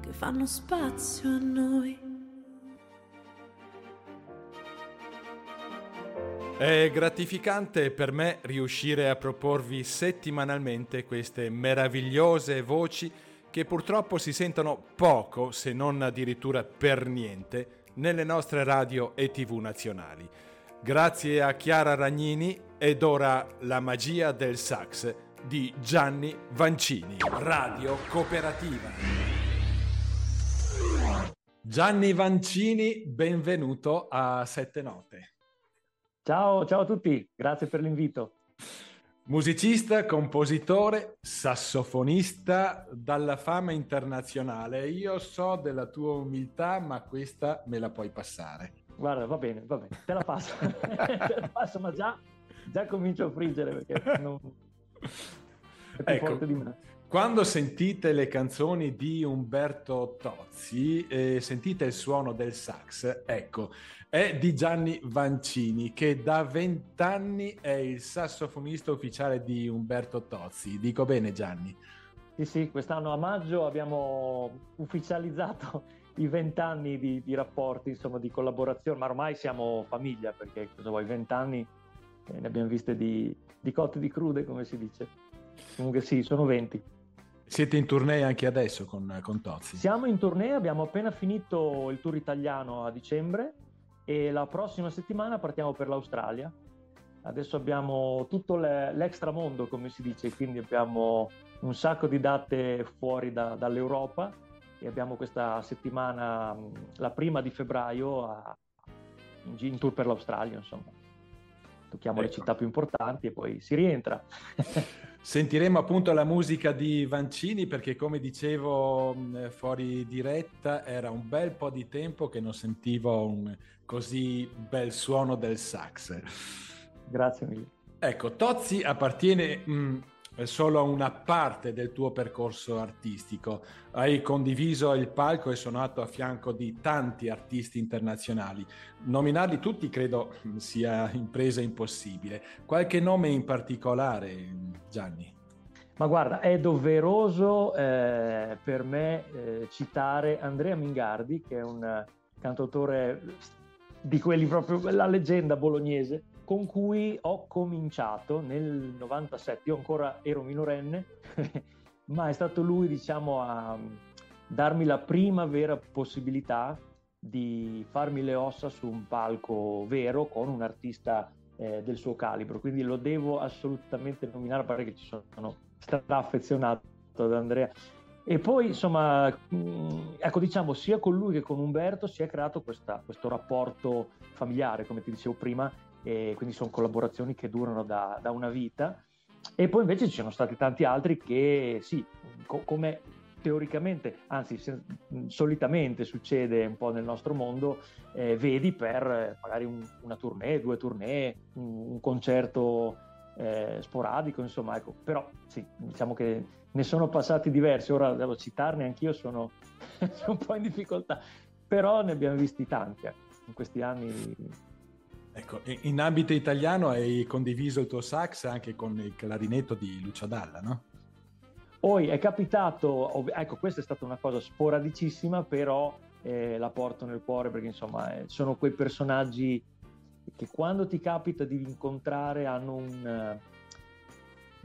che fanno spazio a noi. È gratificante per me riuscire a proporvi settimanalmente queste meravigliose voci che purtroppo si sentono poco, se non addirittura per niente, nelle nostre radio e tv nazionali. Grazie a Chiara Ragnini ed ora la magia del sax di Gianni Vancini, Radio Cooperativa. Gianni Vancini, benvenuto a Sette Note. Ciao, ciao a tutti, grazie per l'invito. Musicista, compositore, sassofonista dalla fama internazionale. Io so della tua umiltà, ma questa me la puoi passare. Guarda, va bene, va bene, te la passo. te la passo, ma già, già comincio a friggere perché non... ecco. Quando sentite le canzoni di Umberto Tozzi, eh, sentite il suono del sax, ecco, è di Gianni Vancini, che da vent'anni è il sassofonista ufficiale di Umberto Tozzi. Dico bene Gianni? Sì, sì, quest'anno a maggio abbiamo ufficializzato i vent'anni di, di, rapporti, insomma, di collaborazione, ma ormai siamo famiglia, perché cosa vuoi, vent'anni eh, ne abbiamo viste di, di cotte di crude, come si dice. Comunque sì, sono venti. Siete in tournée anche adesso con, con Tozzi? Siamo in tournée, abbiamo appena finito il tour italiano a dicembre e la prossima settimana partiamo per l'Australia. Adesso abbiamo tutto l'extramondo, come si dice, quindi abbiamo un sacco di date fuori da, dall'Europa e abbiamo questa settimana, la prima di febbraio, a, in tour per l'Australia, insomma. Tocchiamo ecco. le città più importanti e poi si rientra. Sentiremo appunto la musica di Vancini perché come dicevo fuori diretta era un bel po' di tempo che non sentivo un così bel suono del sax. Grazie mille. Ecco, Tozzi appartiene mh, solo a una parte del tuo percorso artistico. Hai condiviso il palco e suonato a fianco di tanti artisti internazionali. Nominarli tutti credo sia impresa impossibile. Qualche nome in particolare? Gianni? Ma guarda, è doveroso eh, per me eh, citare Andrea Mingardi, che è un cantautore di quelli proprio, la leggenda bolognese, con cui ho cominciato nel 97. Io ancora ero minorenne, ma è stato lui, diciamo, a darmi la prima vera possibilità di farmi le ossa su un palco vero con un artista eh, del suo calibro, quindi lo devo assolutamente nominare perché ci sono straffezionato ad Andrea. E poi, insomma, mh, ecco, diciamo, sia con lui che con Umberto si è creato questa, questo rapporto familiare, come ti dicevo prima, e quindi sono collaborazioni che durano da, da una vita. E poi invece ci sono stati tanti altri che, sì, co- come teoricamente, anzi se, solitamente succede un po' nel nostro mondo, eh, vedi per eh, magari un, una tournée, due tournée, un, un concerto eh, sporadico, insomma, ecco, però sì, diciamo che ne sono passati diversi, ora devo citarne anch'io, sono, sono un po' in difficoltà, però ne abbiamo visti tanti ecco, in questi anni. Ecco, in ambito italiano hai condiviso il tuo sax anche con il clarinetto di Lucio Dalla, no? Poi è capitato, ecco questa è stata una cosa sporadicissima, però eh, la porto nel cuore perché insomma eh, sono quei personaggi che quando ti capita di incontrare hanno un, eh,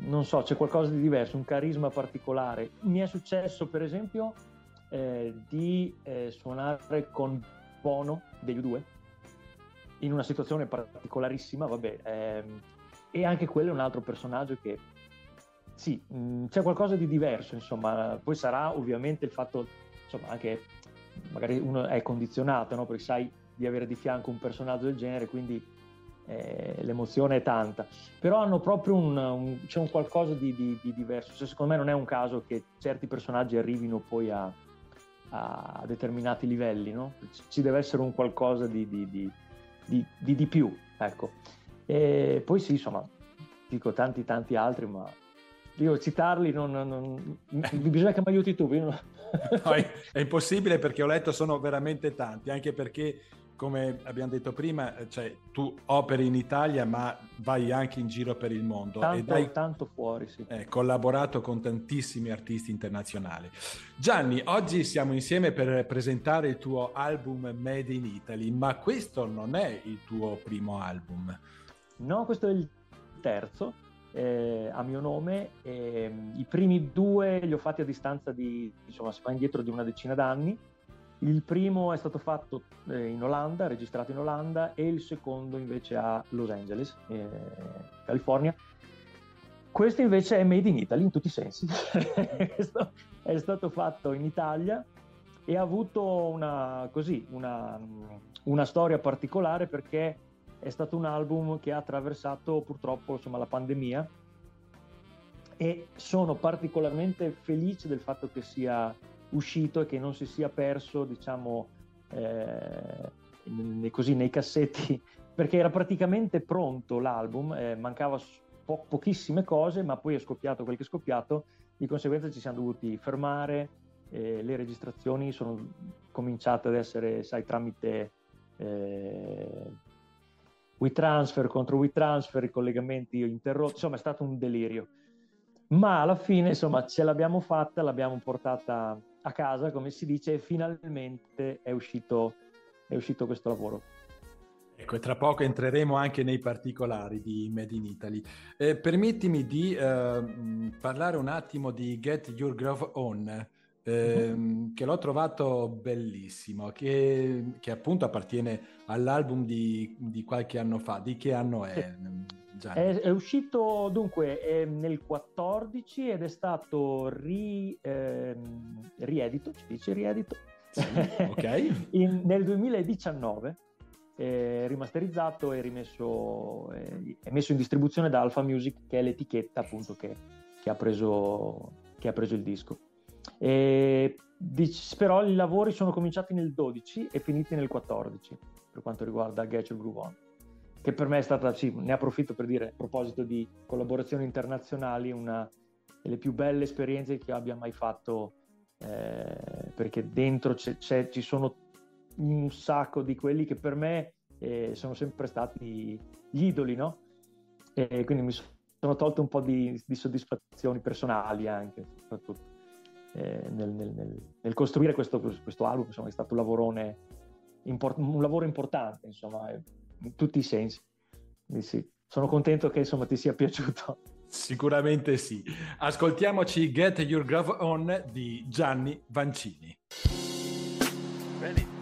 non so, c'è qualcosa di diverso, un carisma particolare. Mi è successo per esempio eh, di eh, suonare con Bono degli U2 in una situazione particolarissima, vabbè, ehm, e anche quello è un altro personaggio che sì, mh, mm, c'è qualcosa di diverso, insomma, poi sarà ovviamente il fatto, insomma, anche magari uno è condizionato, no? perché sai di avere di fianco un personaggio del genere, quindi eh, l'emozione è tanta, però hanno proprio un, un c'è un qualcosa di, di, di, diverso, cioè, secondo me non è un caso che certi personaggi arrivino poi a, a determinati livelli, no? ci deve essere un qualcosa di, di più, ecco. E poi sì, insomma, dico tanti tanti altri, ma io citarli non, non, non bisogna che mi aiuti tu. No, è impossibile perché ho letto sono veramente tanti, anche perché come abbiamo detto prima, cioè, tu operi in Italia ma vai anche in giro per il mondo. Tanto, hai tanto fuori, sì. Eh, collaborato con tantissimi artisti internazionali. Gianni, oggi siamo insieme per presentare il tuo album Made in Italy, ma questo non è il tuo primo album. No, questo è il terzo. Eh, a mio nome, eh, i primi due li ho fatti a distanza di, insomma, si fa indietro di una decina d'anni il primo è stato fatto eh, in Olanda, registrato in Olanda, e il secondo invece a Los Angeles, eh, California. Questo invece è made in Italy in tutti i sensi. Questo è stato fatto in Italia e ha avuto una, così, una, una, storia particolare perché è stato un album che ha attraversato purtroppo insomma, la pandemia e sono particolarmente felice del fatto che sia uscito e che non si sia perso, diciamo, eh, così nei cassetti, perché era praticamente pronto l'album, eh, mancava po- pochissime cose, ma poi è scoppiato quel che è scoppiato, di conseguenza ci siamo dovuti fermare, eh, le registrazioni sono cominciate ad essere, sai, tramite eh, WeTransfer contro WeTransfer, i collegamenti interrotti, insomma è stato un delirio. Ma alla fine, insomma, ce l'abbiamo fatta, l'abbiamo portata a casa, come si dice, e finalmente è uscito, è uscito questo lavoro. Ecco, e tra poco entreremo anche nei particolari di Made in Italy. Eh, permettimi di eh, parlare un attimo di Get Your Groove On, eh, mm-hmm. che l'ho trovato bellissimo, che, che, appunto appartiene all'album di, di, qualche anno fa. Di che anno è? È, è, uscito dunque è nel 14 ed è stato ri, ehm, riedito, ci dice riedito, sì, okay. in, nel 2019 è rimasterizzato e rimesso è messo in distribuzione da Alpha Music che è l'etichetta appunto che, che, ha, preso, che ha preso il disco. E, però i lavori sono cominciati nel 12 e finiti nel 14 per quanto riguarda Get Your Groove On che per me è stata, sì, ne approfitto per dire, a proposito di collaborazioni internazionali, una delle più belle esperienze che abbia mai fatto, eh, perché dentro c'è, c'è, ci sono un sacco di quelli che per me eh, sono sempre stati gli idoli, no? E quindi mi sono tolto un po' di, di soddisfazioni personali anche, soprattutto eh, nel, nel, nel, nel, costruire questo, questo album, insomma, è stato un import- un lavoro importante, insomma, in tutti i sensi. Sì. Sono contento che insomma ti sia piaciuto. Sicuramente sì. Ascoltiamoci Get Your Groove On di Gianni Vancini. Ready?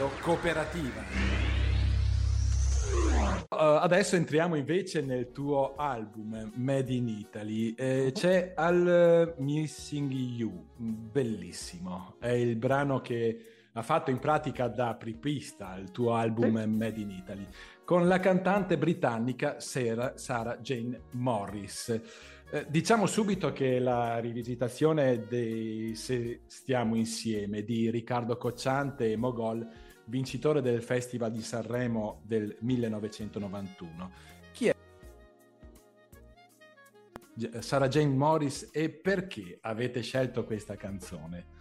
Radio Cooperativa. Uh, adesso entriamo invece nel tuo album Made in Italy. Eh, c'è Al Missing You, bellissimo. È il brano che ha fatto in pratica da apripista il tuo album sì. Made in Italy con la cantante britannica Sarah, Sarah Jane Morris. Eh, diciamo subito che la rivisitazione di Se stiamo insieme di Riccardo Cocciante e Mogol, vincitore del Festival di Sanremo del 1991. Chi è Sarah Jane Morris e perché avete scelto questa canzone?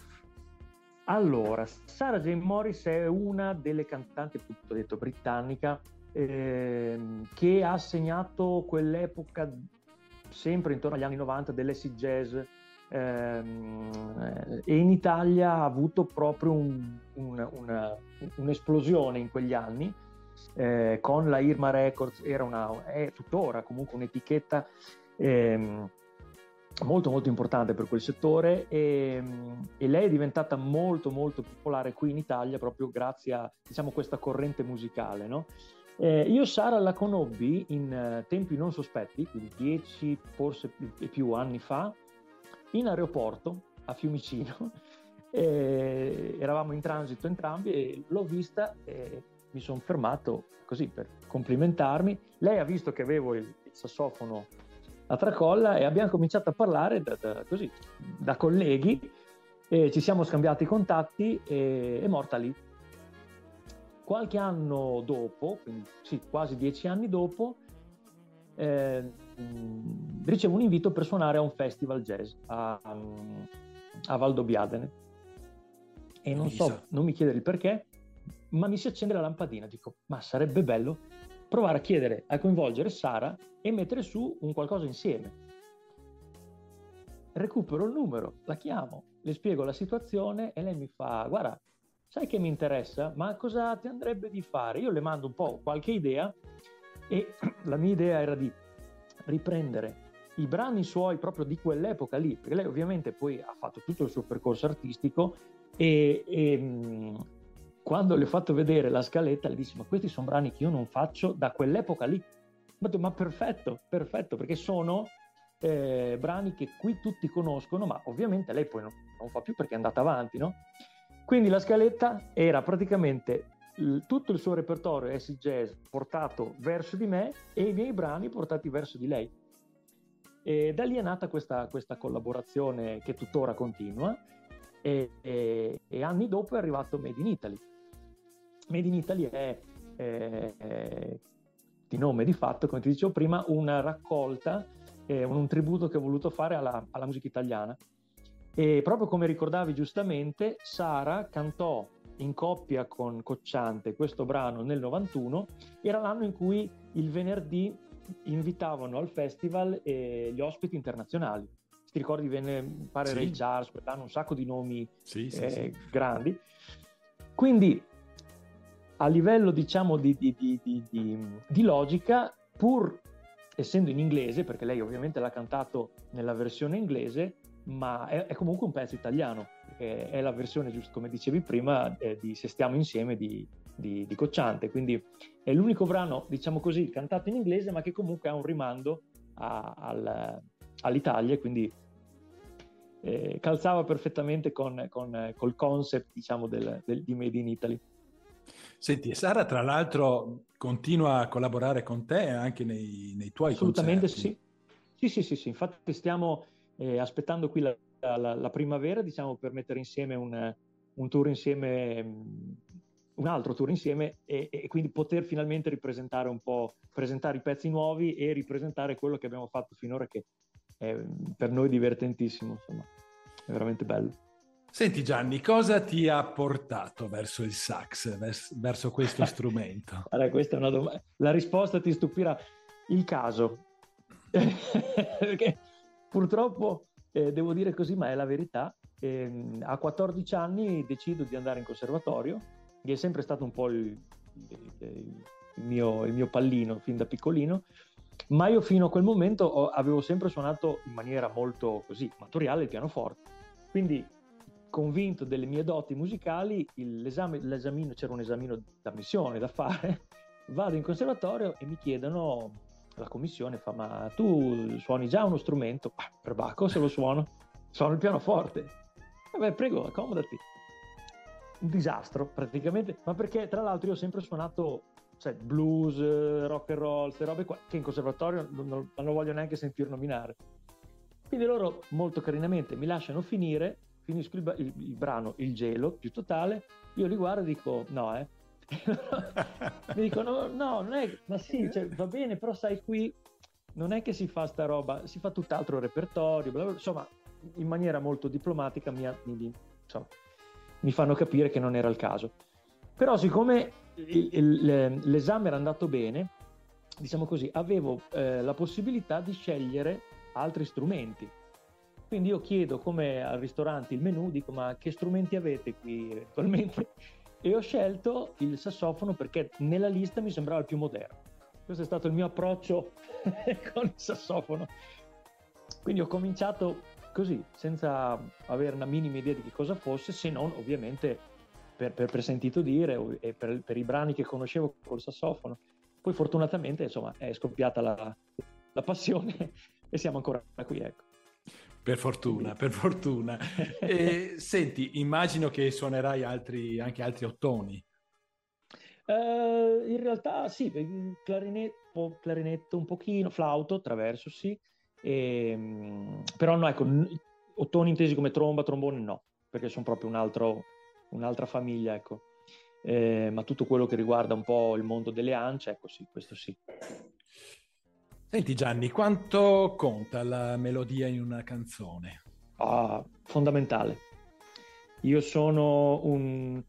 Allora, Sarah Jane Morris è una delle cantanti, appunto detto, britannica eh, che ha segnato quell'epoca sempre intorno agli anni 90 dell'acid jazz ehm, e in Italia ha avuto proprio un, una, una, un'esplosione in quegli anni eh, con la Irma Records, era una, è tuttora comunque un'etichetta ehm, molto molto importante per quel settore e, e, lei è diventata molto molto popolare qui in Italia proprio grazie a diciamo, questa corrente musicale. No? Eh, io Sara la conobbi in uh, tempi non sospetti, quindi dieci, forse più anni fa, in aeroporto a Fiumicino. Eh, eravamo in transito entrambi e l'ho vista e mi sono fermato così per complimentarmi. Lei ha visto che avevo il, il sassofono a tracolla e abbiamo cominciato a parlare da, da, così, da colleghi. ci siamo scambiati i contatti e è morta lì Qualche anno dopo, quindi sì, quasi dieci anni dopo, eh, ricevo un invito per suonare a un festival jazz a, a Valdobbiadene. E non so, non mi chiedere il perché, ma mi si accende la lampadina. Dico, ma sarebbe bello provare a chiedere, a coinvolgere Sara e mettere su un qualcosa insieme. Recupero il numero, la chiamo, le spiego la situazione e lei mi fa, guarda, sai che mi interessa? Ma cosa ti andrebbe di fare? Io le mando un po' qualche idea e la mia idea era di riprendere i brani suoi proprio di quell'epoca lì, perché lei ovviamente poi ha fatto tutto il suo percorso artistico e, e quando le ho fatto vedere la scaletta le dissi ma questi sono brani che io non faccio da quell'epoca lì. Ma perfetto, perfetto, perché sono eh, brani che qui tutti conoscono, ma ovviamente lei poi non, non fa più perché è andata avanti, no? Quindi la scaletta era praticamente tutto il suo repertorio acid jazz portato verso di me e i miei brani portati verso di lei. E da lì è nata questa, questa collaborazione che tuttora continua e, e, e, anni dopo è arrivato Made in Italy. Made in Italy è, è, è di nome di fatto, come ti dicevo prima, una raccolta, un, un tributo che ho voluto fare alla, alla musica italiana e proprio come ricordavi giustamente, Sara cantò in coppia con Cocciante questo brano nel 91, era l'anno in cui il venerdì invitavano al festival eh, gli ospiti internazionali. Ti ricordi, venne, pare sì. Ray Charles, quell'anno un sacco di nomi sì, eh, sì, grandi. Quindi a livello diciamo di, di, di, di, logica, pur essendo in inglese, perché lei ovviamente l'ha cantato nella versione inglese, ma è, è, comunque un pezzo italiano, perché è la versione, giusto come dicevi prima, eh, di Se stiamo insieme di, di, di, Cocciante, quindi è l'unico brano, diciamo così, cantato in inglese, ma che comunque ha un rimando a, al, all'Italia, quindi eh, calzava perfettamente con, con, col concept, diciamo, del, del, di Made in Italy. Senti, Sara tra l'altro continua a collaborare con te anche nei, nei tuoi Assolutamente concerti. sì. Sì, sì, sì, sì, infatti stiamo eh, aspettando qui la, la, la, primavera, diciamo, per mettere insieme un, un tour insieme, un altro tour insieme e, e, quindi poter finalmente ripresentare un po', presentare i pezzi nuovi e ripresentare quello che abbiamo fatto finora che è per noi divertentissimo, insomma, è veramente bello. Senti Gianni, cosa ti ha portato verso il sax, verso questo strumento? Allora, questa è una domanda. La risposta ti stupirà. Il caso. Perché Purtroppo eh, devo dire così, ma è la verità. Eh, a 14 anni decido di andare in conservatorio, che è sempre stato un po' il, il, il, mio, il mio, pallino fin da piccolino, ma io fino a quel momento ho, avevo sempre suonato in maniera molto così, amatoriale il pianoforte. Quindi convinto delle mie doti musicali, c'era un esamino d'ammissione da fare, vado in conservatorio e mi chiedono, la commissione fa, ma tu suoni già uno strumento? Ah, per Bacco se lo suono, suono il pianoforte. Vabbè, prego, accomodati. Un disastro praticamente, ma perché tra l'altro io ho sempre suonato cioè, blues, rock and roll, queste robe qua, che in conservatorio non, non, non voglio neanche sentir nominare. Quindi loro molto carinamente mi lasciano finire, finisco il, il, il brano Il gelo più totale, io li guardo e dico no eh. mi dicono no, non è, ma sì, cioè, va bene, però sai qui non è che si fa sta roba, si fa tutt'altro repertorio, bla bla, insomma in maniera molto diplomatica mi, mi, insomma, mi fanno capire che non era il caso. Però siccome il, il, l'esame era andato bene, diciamo così, avevo eh, la possibilità di scegliere altri strumenti. Quindi io chiedo come al ristorante il menù, dico ma che strumenti avete qui eventualmente? E ho scelto il sassofono perché nella lista mi sembrava il più moderno. Questo è stato il mio approccio con il sassofono. Quindi ho cominciato così, senza avere una minima idea di che cosa fosse, se non ovviamente per, per, per sentito dire e per, per, i brani che conoscevo col sassofono. Poi fortunatamente insomma è scoppiata la, la passione e siamo ancora qui, ecco. Per fortuna, per fortuna. E, senti, immagino che suonerai altri, anche altri ottoni. Uh, in realtà sì, clarinetto, clarinetto un pochino, flauto, traverso sì, e, ehm, però no, ecco, ottoni intesi come tromba, trombone no, perché sono proprio un altro, un'altra famiglia, ecco. Eh, ma tutto quello che riguarda un po' il mondo delle ance, ecco sì, questo sì. Senti Gianni, quanto conta la melodia in una canzone? Ah, fondamentale. Io sono un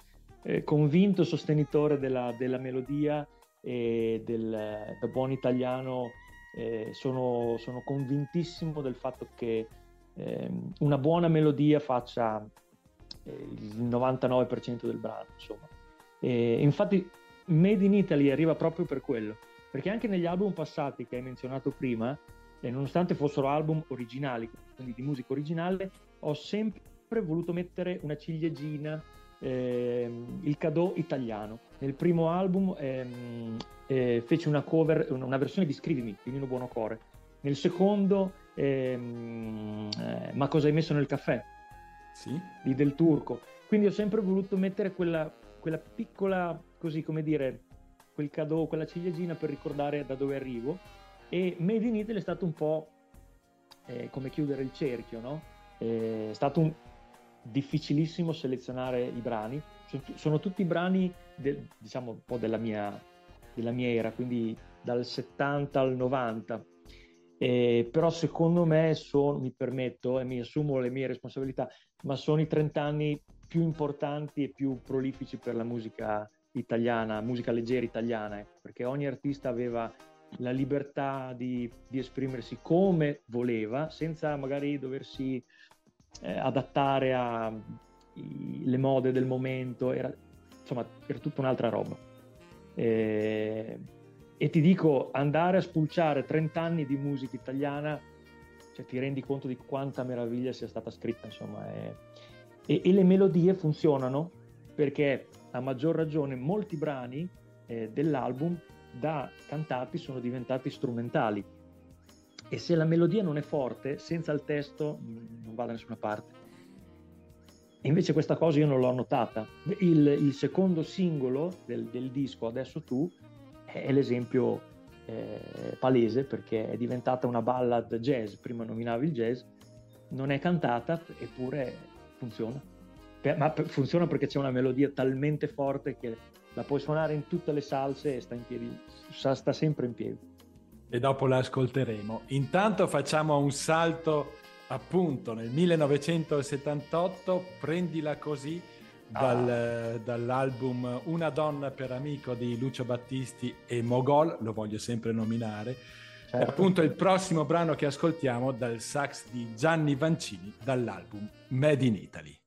eh, convinto sostenitore della, della, melodia e del, da buon italiano eh, sono, sono, convintissimo del fatto che eh, una buona melodia faccia eh, il 99% del brano. Insomma. E, infatti Made in Italy arriva proprio per quello perché anche negli album passati che hai menzionato prima, eh, nonostante fossero album originali, quindi di musica originale, ho sempre voluto mettere una ciliegina, eh, il cadeau italiano. Nel primo album ehm, eh, fece una cover, una versione di Scrivimi di Nino Buonocore. Nel secondo, ehm, eh, Ma cosa hai messo nel caffè? Sì. Di Del Turco. Quindi ho sempre voluto mettere quella, quella piccola, così come dire, quel cadeau, quella ciliegina per ricordare da dove arrivo. E Made in Italy è stato un po' eh, come chiudere il cerchio, no? È stato un, difficilissimo selezionare i brani. Sono, sono tutti brani, del, diciamo, un po' della mia, della mia era, quindi dal 70 al 90. Eh, però secondo me sono, mi permetto e mi assumo le mie responsabilità, ma sono i 30 anni più importanti e più prolifici per la musica italiana, musica leggera italiana, ecco, perché ogni artista aveva la libertà di, di, esprimersi come voleva, senza magari doversi eh, adattare alle mode del momento, era, insomma, era tutta un'altra roba. E, e, ti dico, andare a spulciare 30 anni di musica italiana, cioè, ti rendi conto di quanta meraviglia sia stata scritta, insomma, e, e, e le melodie funzionano perché a maggior ragione molti brani eh, dell'album da cantati sono diventati strumentali e se la melodia non è forte, senza il testo mm, non va da nessuna parte. E invece questa cosa io non l'ho notata. Il, il secondo singolo del, del, disco, Adesso tu, è l'esempio eh, palese perché è diventata una ballad jazz, prima nominavi il jazz, non è cantata eppure funziona ma funziona perché c'è una melodia talmente forte che la puoi suonare in tutte le salse e sta in piedi, sta sempre in piedi. E dopo la ascolteremo. Intanto facciamo un salto appunto nel 1978, prendila così, dal, ah. dall'album Una donna per amico di Lucio Battisti e Mogol, lo voglio sempre nominare. Certo. appunto il prossimo brano che ascoltiamo dal sax di Gianni Vancini dall'album Made in Italy.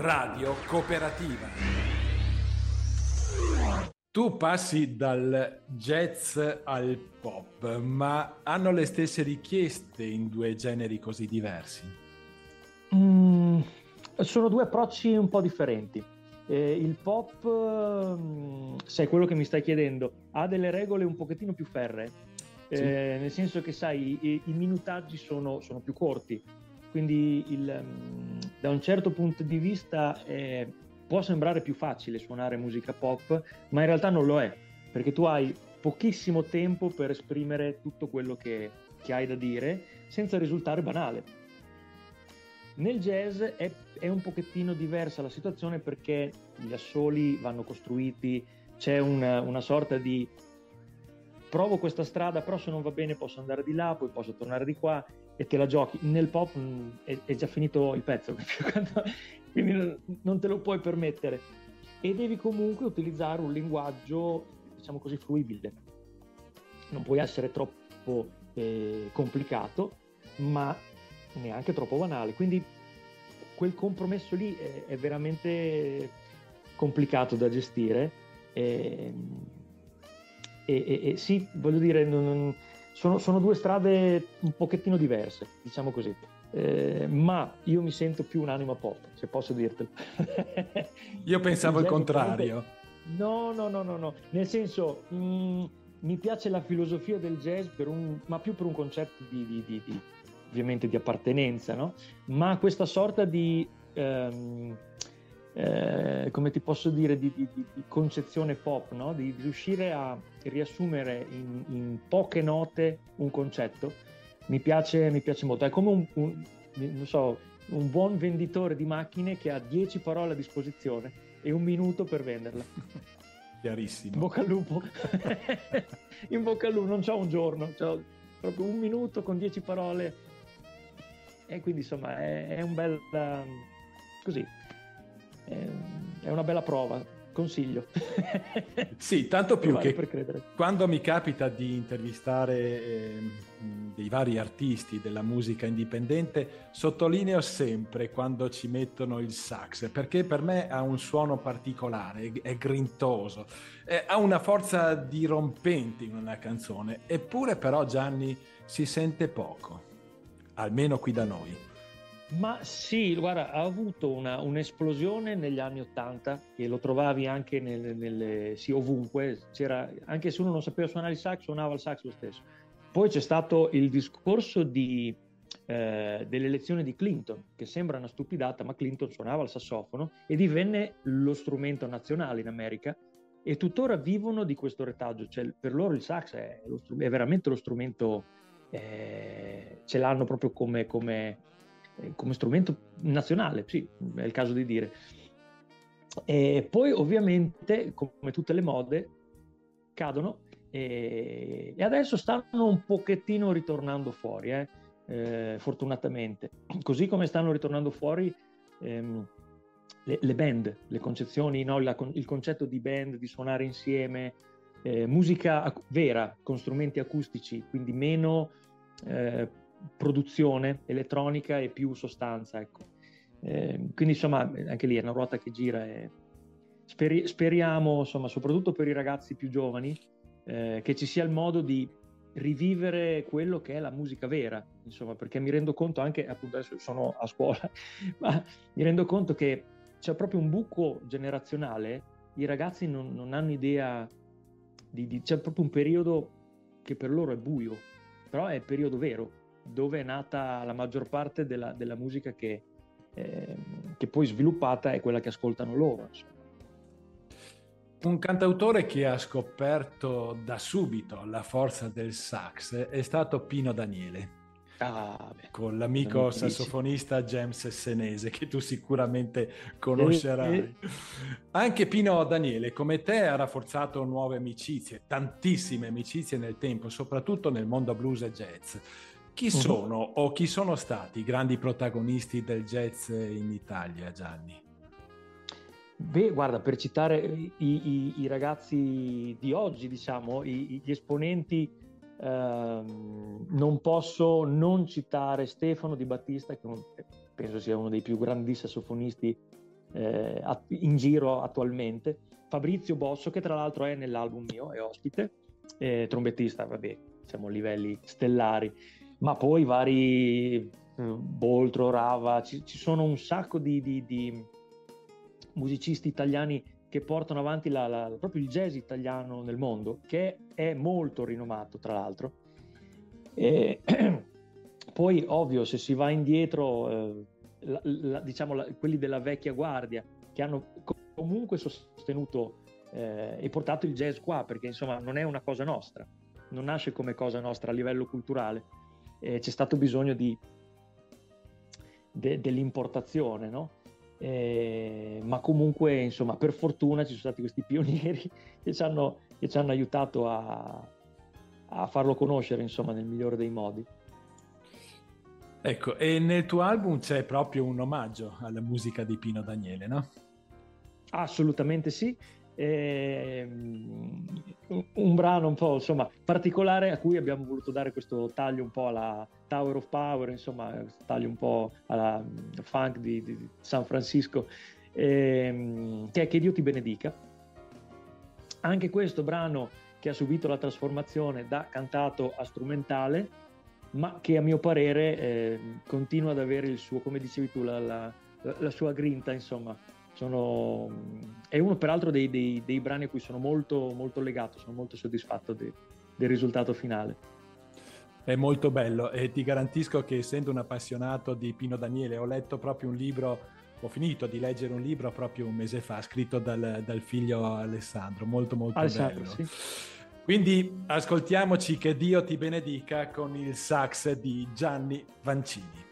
Radio Cooperativa. Tu passi dal jazz al pop, ma hanno le stesse richieste in due generi così diversi? Mm, sono due approcci un po' differenti. Eh, il pop, mm, se è quello che mi stai chiedendo, ha delle regole un pochettino più ferre, sì. eh, nel senso che sai, i, i minutaggi sono, sono, più corti, quindi il, mm, da un certo punto di vista eh, può sembrare più facile suonare musica pop, ma in realtà non lo è, perché tu hai pochissimo tempo per esprimere tutto quello che, che hai da dire senza risultare banale. Nel jazz è, è, un pochettino diversa la situazione perché gli assoli vanno costruiti, c'è una, una, sorta di provo questa strada, però se non va bene posso andare di là, poi posso tornare di qua e te la giochi. Nel pop mh, mm, è, è, già finito il pezzo, quindi non te lo puoi permettere. E devi comunque utilizzare un linguaggio, diciamo così, fruibile. Non puoi essere troppo eh, complicato, ma neanche troppo banale. Quindi quel compromesso lì è, è veramente complicato da gestire. E, e, e, e sì, voglio dire, non, sono, sono, due strade un pochettino diverse, diciamo così. Eh, ma io mi sento più un'anima pop, se posso dirtelo. io pensavo il contrario. No, no, no, no, no. Nel senso, mh, mm, mi piace la filosofia del jazz, un, ma più per un concetto di, di, di, di ovviamente di appartenenza, no? ma questa sorta di, ehm, eh, come ti posso dire, di, di, di concezione pop, no? di riuscire a riassumere in, in, poche note un concetto, mi piace, mi piace molto. È come un, un, so, un buon venditore di macchine che ha 10 parole a disposizione e un minuto per venderla. Chiarissimo. In bocca al lupo. in bocca al lupo, non c'ho un giorno, ho proprio un minuto con 10 parole e quindi insomma è, è un bel um, così è, è, una bella prova consiglio sì tanto più che quando mi capita di intervistare eh, dei vari artisti della musica indipendente sottolineo sempre quando ci mettono il sax perché per me ha un suono particolare è grintoso è, ha una forza dirompente in una canzone eppure però Gianni si sente poco almeno qui da noi. Ma sì, guarda, ha avuto una, un'esplosione negli anni Ottanta e lo trovavi anche nelle, nelle, sì, ovunque, C'era, anche se uno non sapeva suonare il sax, suonava il sax lo stesso. Poi c'è stato il discorso di, eh, dell'elezione di Clinton, che sembra una stupidata, ma Clinton suonava il sassofono e divenne lo strumento nazionale in America e tuttora vivono di questo retaggio, cioè per loro il sax è, lo, è veramente lo strumento eh, ce l'hanno proprio come, come, come, strumento nazionale, sì, è il caso di dire. E poi ovviamente, come tutte le mode, cadono e, e adesso stanno un pochettino ritornando fuori, eh, eh, fortunatamente, così come stanno ritornando fuori ehm, le, le, band, le concezioni, no? La, il concetto di band, di suonare insieme, eh, musica vera con strumenti acustici, quindi meno eh, produzione elettronica e più sostanza. Ecco. Eh, quindi insomma anche lì è una ruota che gira e speri- speriamo insomma soprattutto per i ragazzi più giovani eh, che ci sia il modo di rivivere quello che è la musica vera, insomma, perché mi rendo conto anche, appunto adesso sono a scuola, ma mi rendo conto che c'è proprio un buco generazionale, i ragazzi non, non hanno idea di, di, c'è proprio un periodo che per loro è buio, però è il periodo vero, dove è nata la maggior parte della, della musica che, eh, che, poi sviluppata è quella che ascoltano loro. Insomma. Un cantautore che ha scoperto da subito la forza del sax è stato Pino Daniele. Ah, beh, con l'amico sassofonista James Senese che tu sicuramente conoscerai. Eh, eh. Anche Pino Daniele, come te, ha rafforzato nuove amicizie, tantissime amicizie nel tempo, soprattutto nel mondo blues e jazz. Chi uh-huh. sono o chi sono stati i grandi protagonisti del jazz in Italia, Gianni? Beh, guarda, per citare i, i, i ragazzi di oggi, diciamo, i, gli esponenti Ehm, non posso non citare Stefano Di Battista, che penso sia uno dei più grandi sassofonisti eh, in giro attualmente. Fabrizio Bosso, che tra l'altro è nell'album mio, è ospite, eh, trombettista, vabbè, siamo a livelli stellari, ma poi vari eh, Boltro, Rava, ci, ci, sono un sacco di, di, di, musicisti italiani che portano avanti la, la, proprio il jazz italiano nel mondo, che è molto rinomato tra l'altro. E, poi, ovvio, se si va indietro, eh, la, diciamo quelli della vecchia guardia, che hanno comunque sostenuto eh, e portato il jazz qua, perché insomma non è una cosa nostra, non nasce come cosa nostra a livello culturale, eh, c'è stato bisogno di, de, dell'importazione, no? Eh, ma comunque insomma per fortuna ci sono stati questi pionieri che ci hanno, che ci hanno aiutato a, a farlo conoscere insomma nel migliore dei modi. Ecco, e nel tuo album c'è proprio un omaggio alla musica di Pino Daniele, no? Assolutamente sì. Eh, un brano un po' insomma particolare a cui abbiamo voluto dare questo taglio un po' alla Tower of Power, insomma, taglio un po' alla funk di, di San Francisco, eh, che è Che Dio ti benedica. Anche questo brano che ha subito la trasformazione da cantato a strumentale, ma che a mio parere eh, continua ad avere il suo, come dicevi tu, la, la, la sua grinta, insomma, sono, è uno peraltro dei, dei, dei, brani a cui sono molto, molto legato, sono molto soddisfatto de, del risultato finale. È molto bello e ti garantisco che essendo un appassionato di Pino Daniele ho letto proprio un libro, ho finito di leggere un libro proprio un mese fa scritto dal, dal figlio Alessandro, molto molto Alessandro, bello. Sì. Quindi ascoltiamoci che Dio ti benedica con il sax di Gianni Vancini.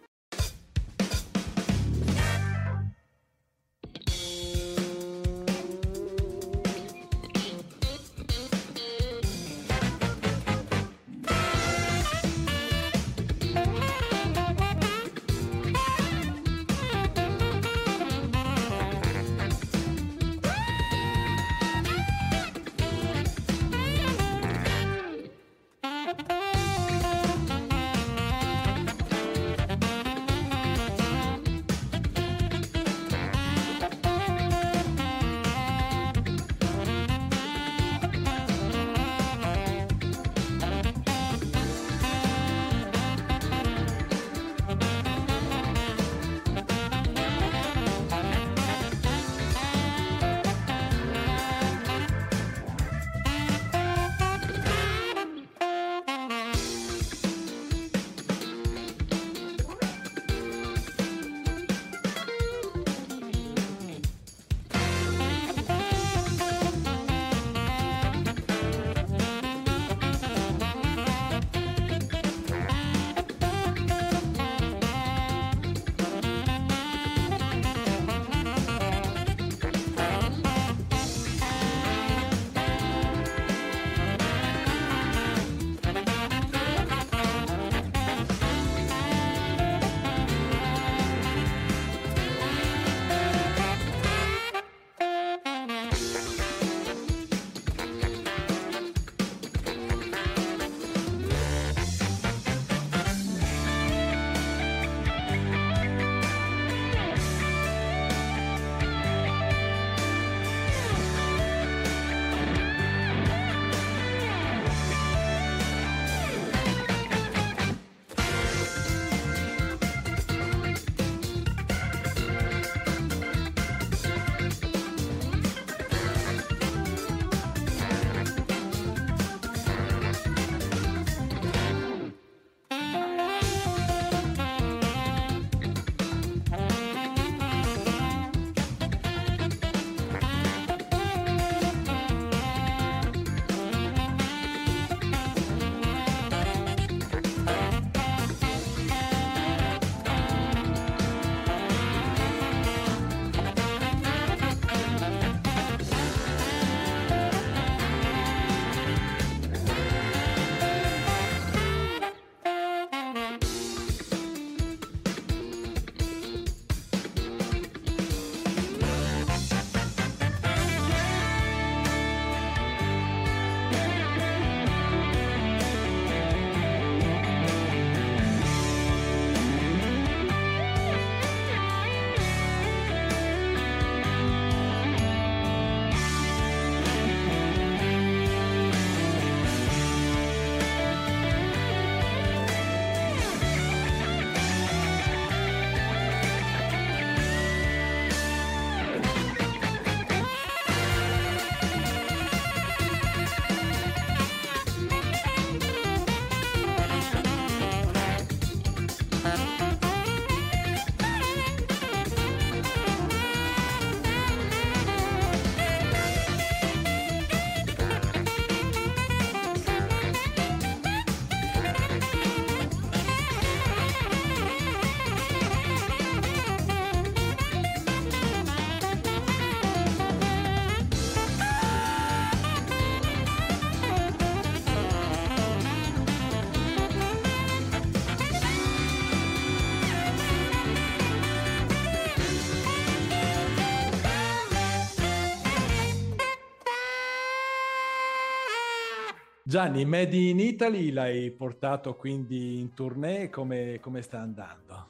Gianni, Made in Italy l'hai portato quindi in tournée, come, come sta andando?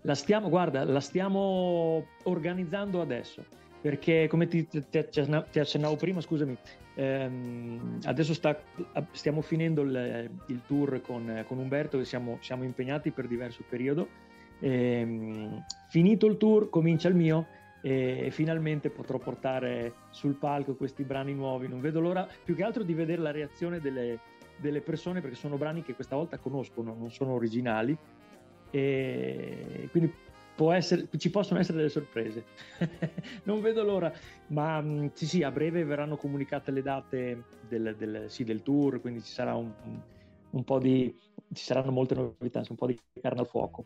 La stiamo, guarda, la stiamo organizzando adesso, perché come ti, ti, ti accennavo prima, scusami, ehm, adesso sta, stiamo finendo il, il tour con, con, Umberto e siamo, siamo, impegnati per diverso periodo. Ehm, finito il tour, comincia il mio e finalmente potrò portare sul palco questi brani nuovi. Non vedo l'ora più che altro di vedere la reazione delle, delle persone perché sono brani che questa volta conoscono, non sono originali e quindi essere, ci possono essere delle sorprese. non vedo l'ora, ma mm, sì, sì, a breve verranno comunicate le date del, del, sì, del tour, quindi ci sarà un, un, po' di, ci saranno molte novità, un po' di carne al fuoco.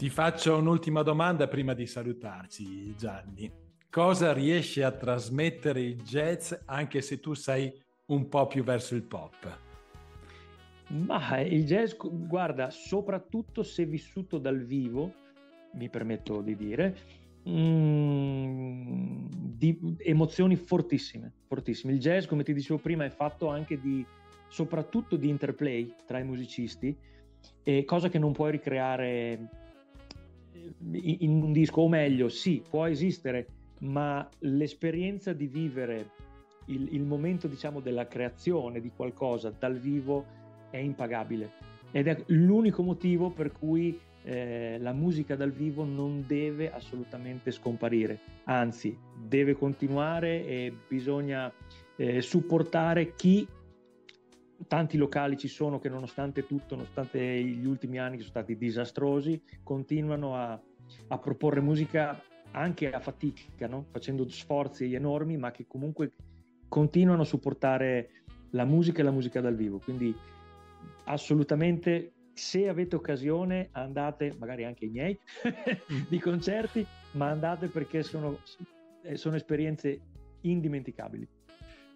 Ti faccio un'ultima domanda prima di salutarci, Gianni. Cosa riesce a trasmettere il jazz anche se tu sei un po' più verso il pop? Ma il jazz, guarda, soprattutto se vissuto dal vivo, mi permetto di dire, mm, di emozioni fortissime, fortissime. Il jazz, come ti dicevo prima, è fatto anche di, soprattutto di interplay tra i musicisti, cosa che non puoi ricreare in un disco, o meglio, sì, può esistere, ma l'esperienza di vivere il, il, momento, diciamo, della creazione di qualcosa dal vivo è impagabile. Ed è l'unico motivo per cui eh, la musica dal vivo non deve assolutamente scomparire, anzi, deve continuare e bisogna eh, supportare chi tanti locali ci sono che nonostante tutto, nonostante gli ultimi anni che sono stati disastrosi, continuano a, a proporre musica anche a fatica, no? facendo sforzi enormi, ma che comunque continuano a supportare la musica e la musica dal vivo. Quindi assolutamente, se avete occasione, andate, magari anche i miei, di concerti, ma andate perché sono, sono esperienze indimenticabili.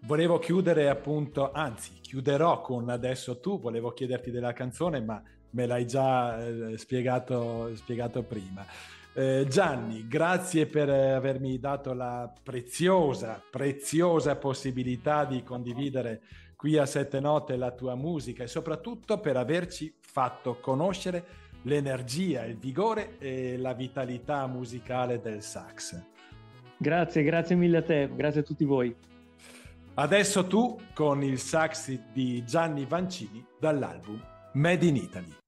Volevo chiudere appunto, anzi chiuderò con adesso tu, volevo chiederti della canzone ma me l'hai già eh, spiegato, spiegato, prima. Eh, Gianni, grazie per avermi dato la preziosa, preziosa possibilità di condividere qui a Sette Note la tua musica e soprattutto per averci fatto conoscere l'energia, il vigore e la vitalità musicale del sax. Grazie, grazie mille a te, grazie a tutti voi. Adesso tu con il sax di Gianni Vancini dall'album Made in Italy.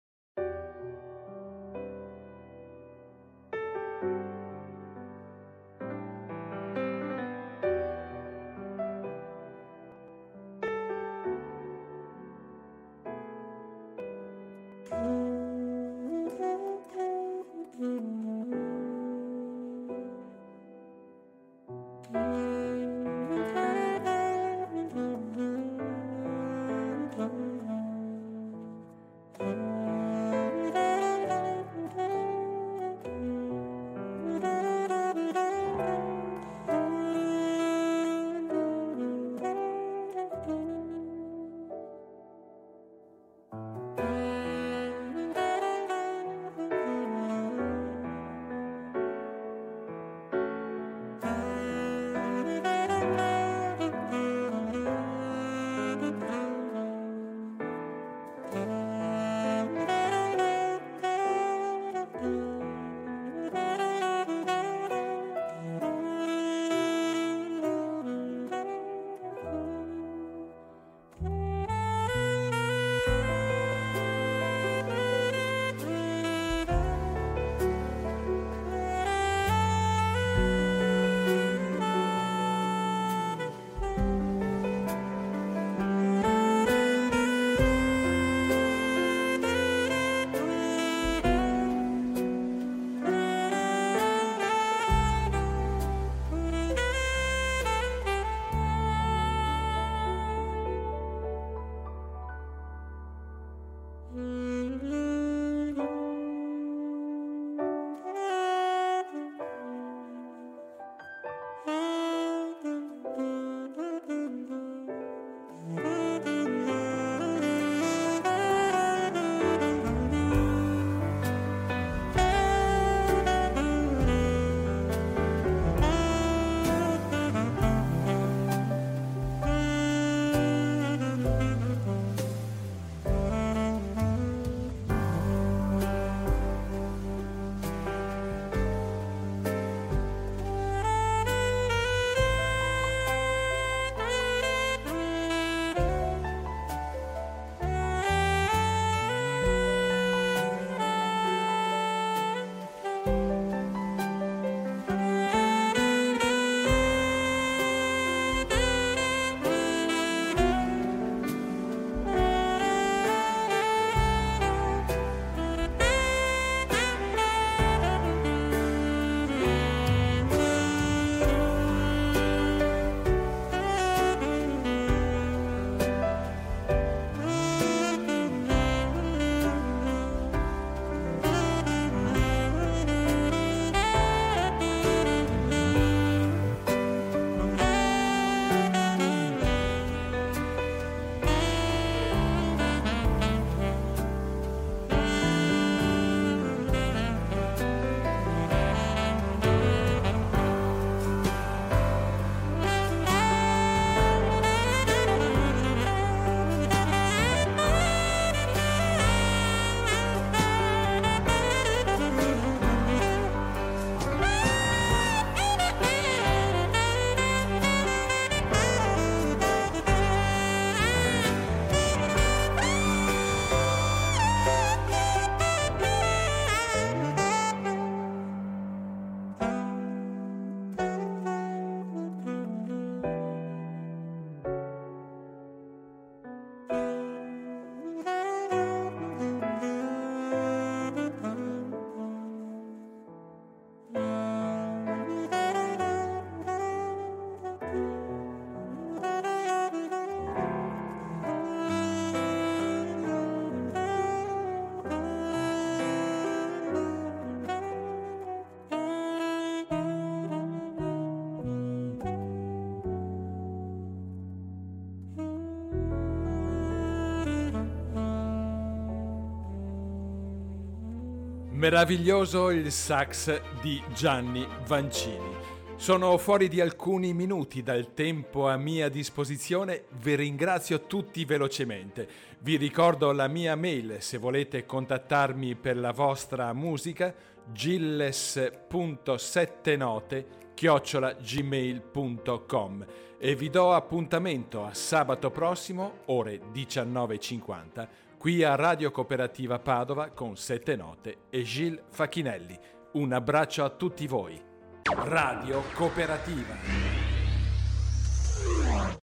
Meraviglioso il sax di Gianni Vancini. Sono fuori di alcuni minuti dal tempo a mia disposizione, vi ringrazio tutti velocemente. Vi ricordo la mia mail se volete contattarmi per la vostra musica gilles.settenote chiocciolagmail.com e vi do appuntamento a sabato prossimo ore 19.50 qui a Radio Cooperativa Padova con Sette Note e Gil Facchinelli. Un abbraccio a tutti voi. Radio Cooperativa.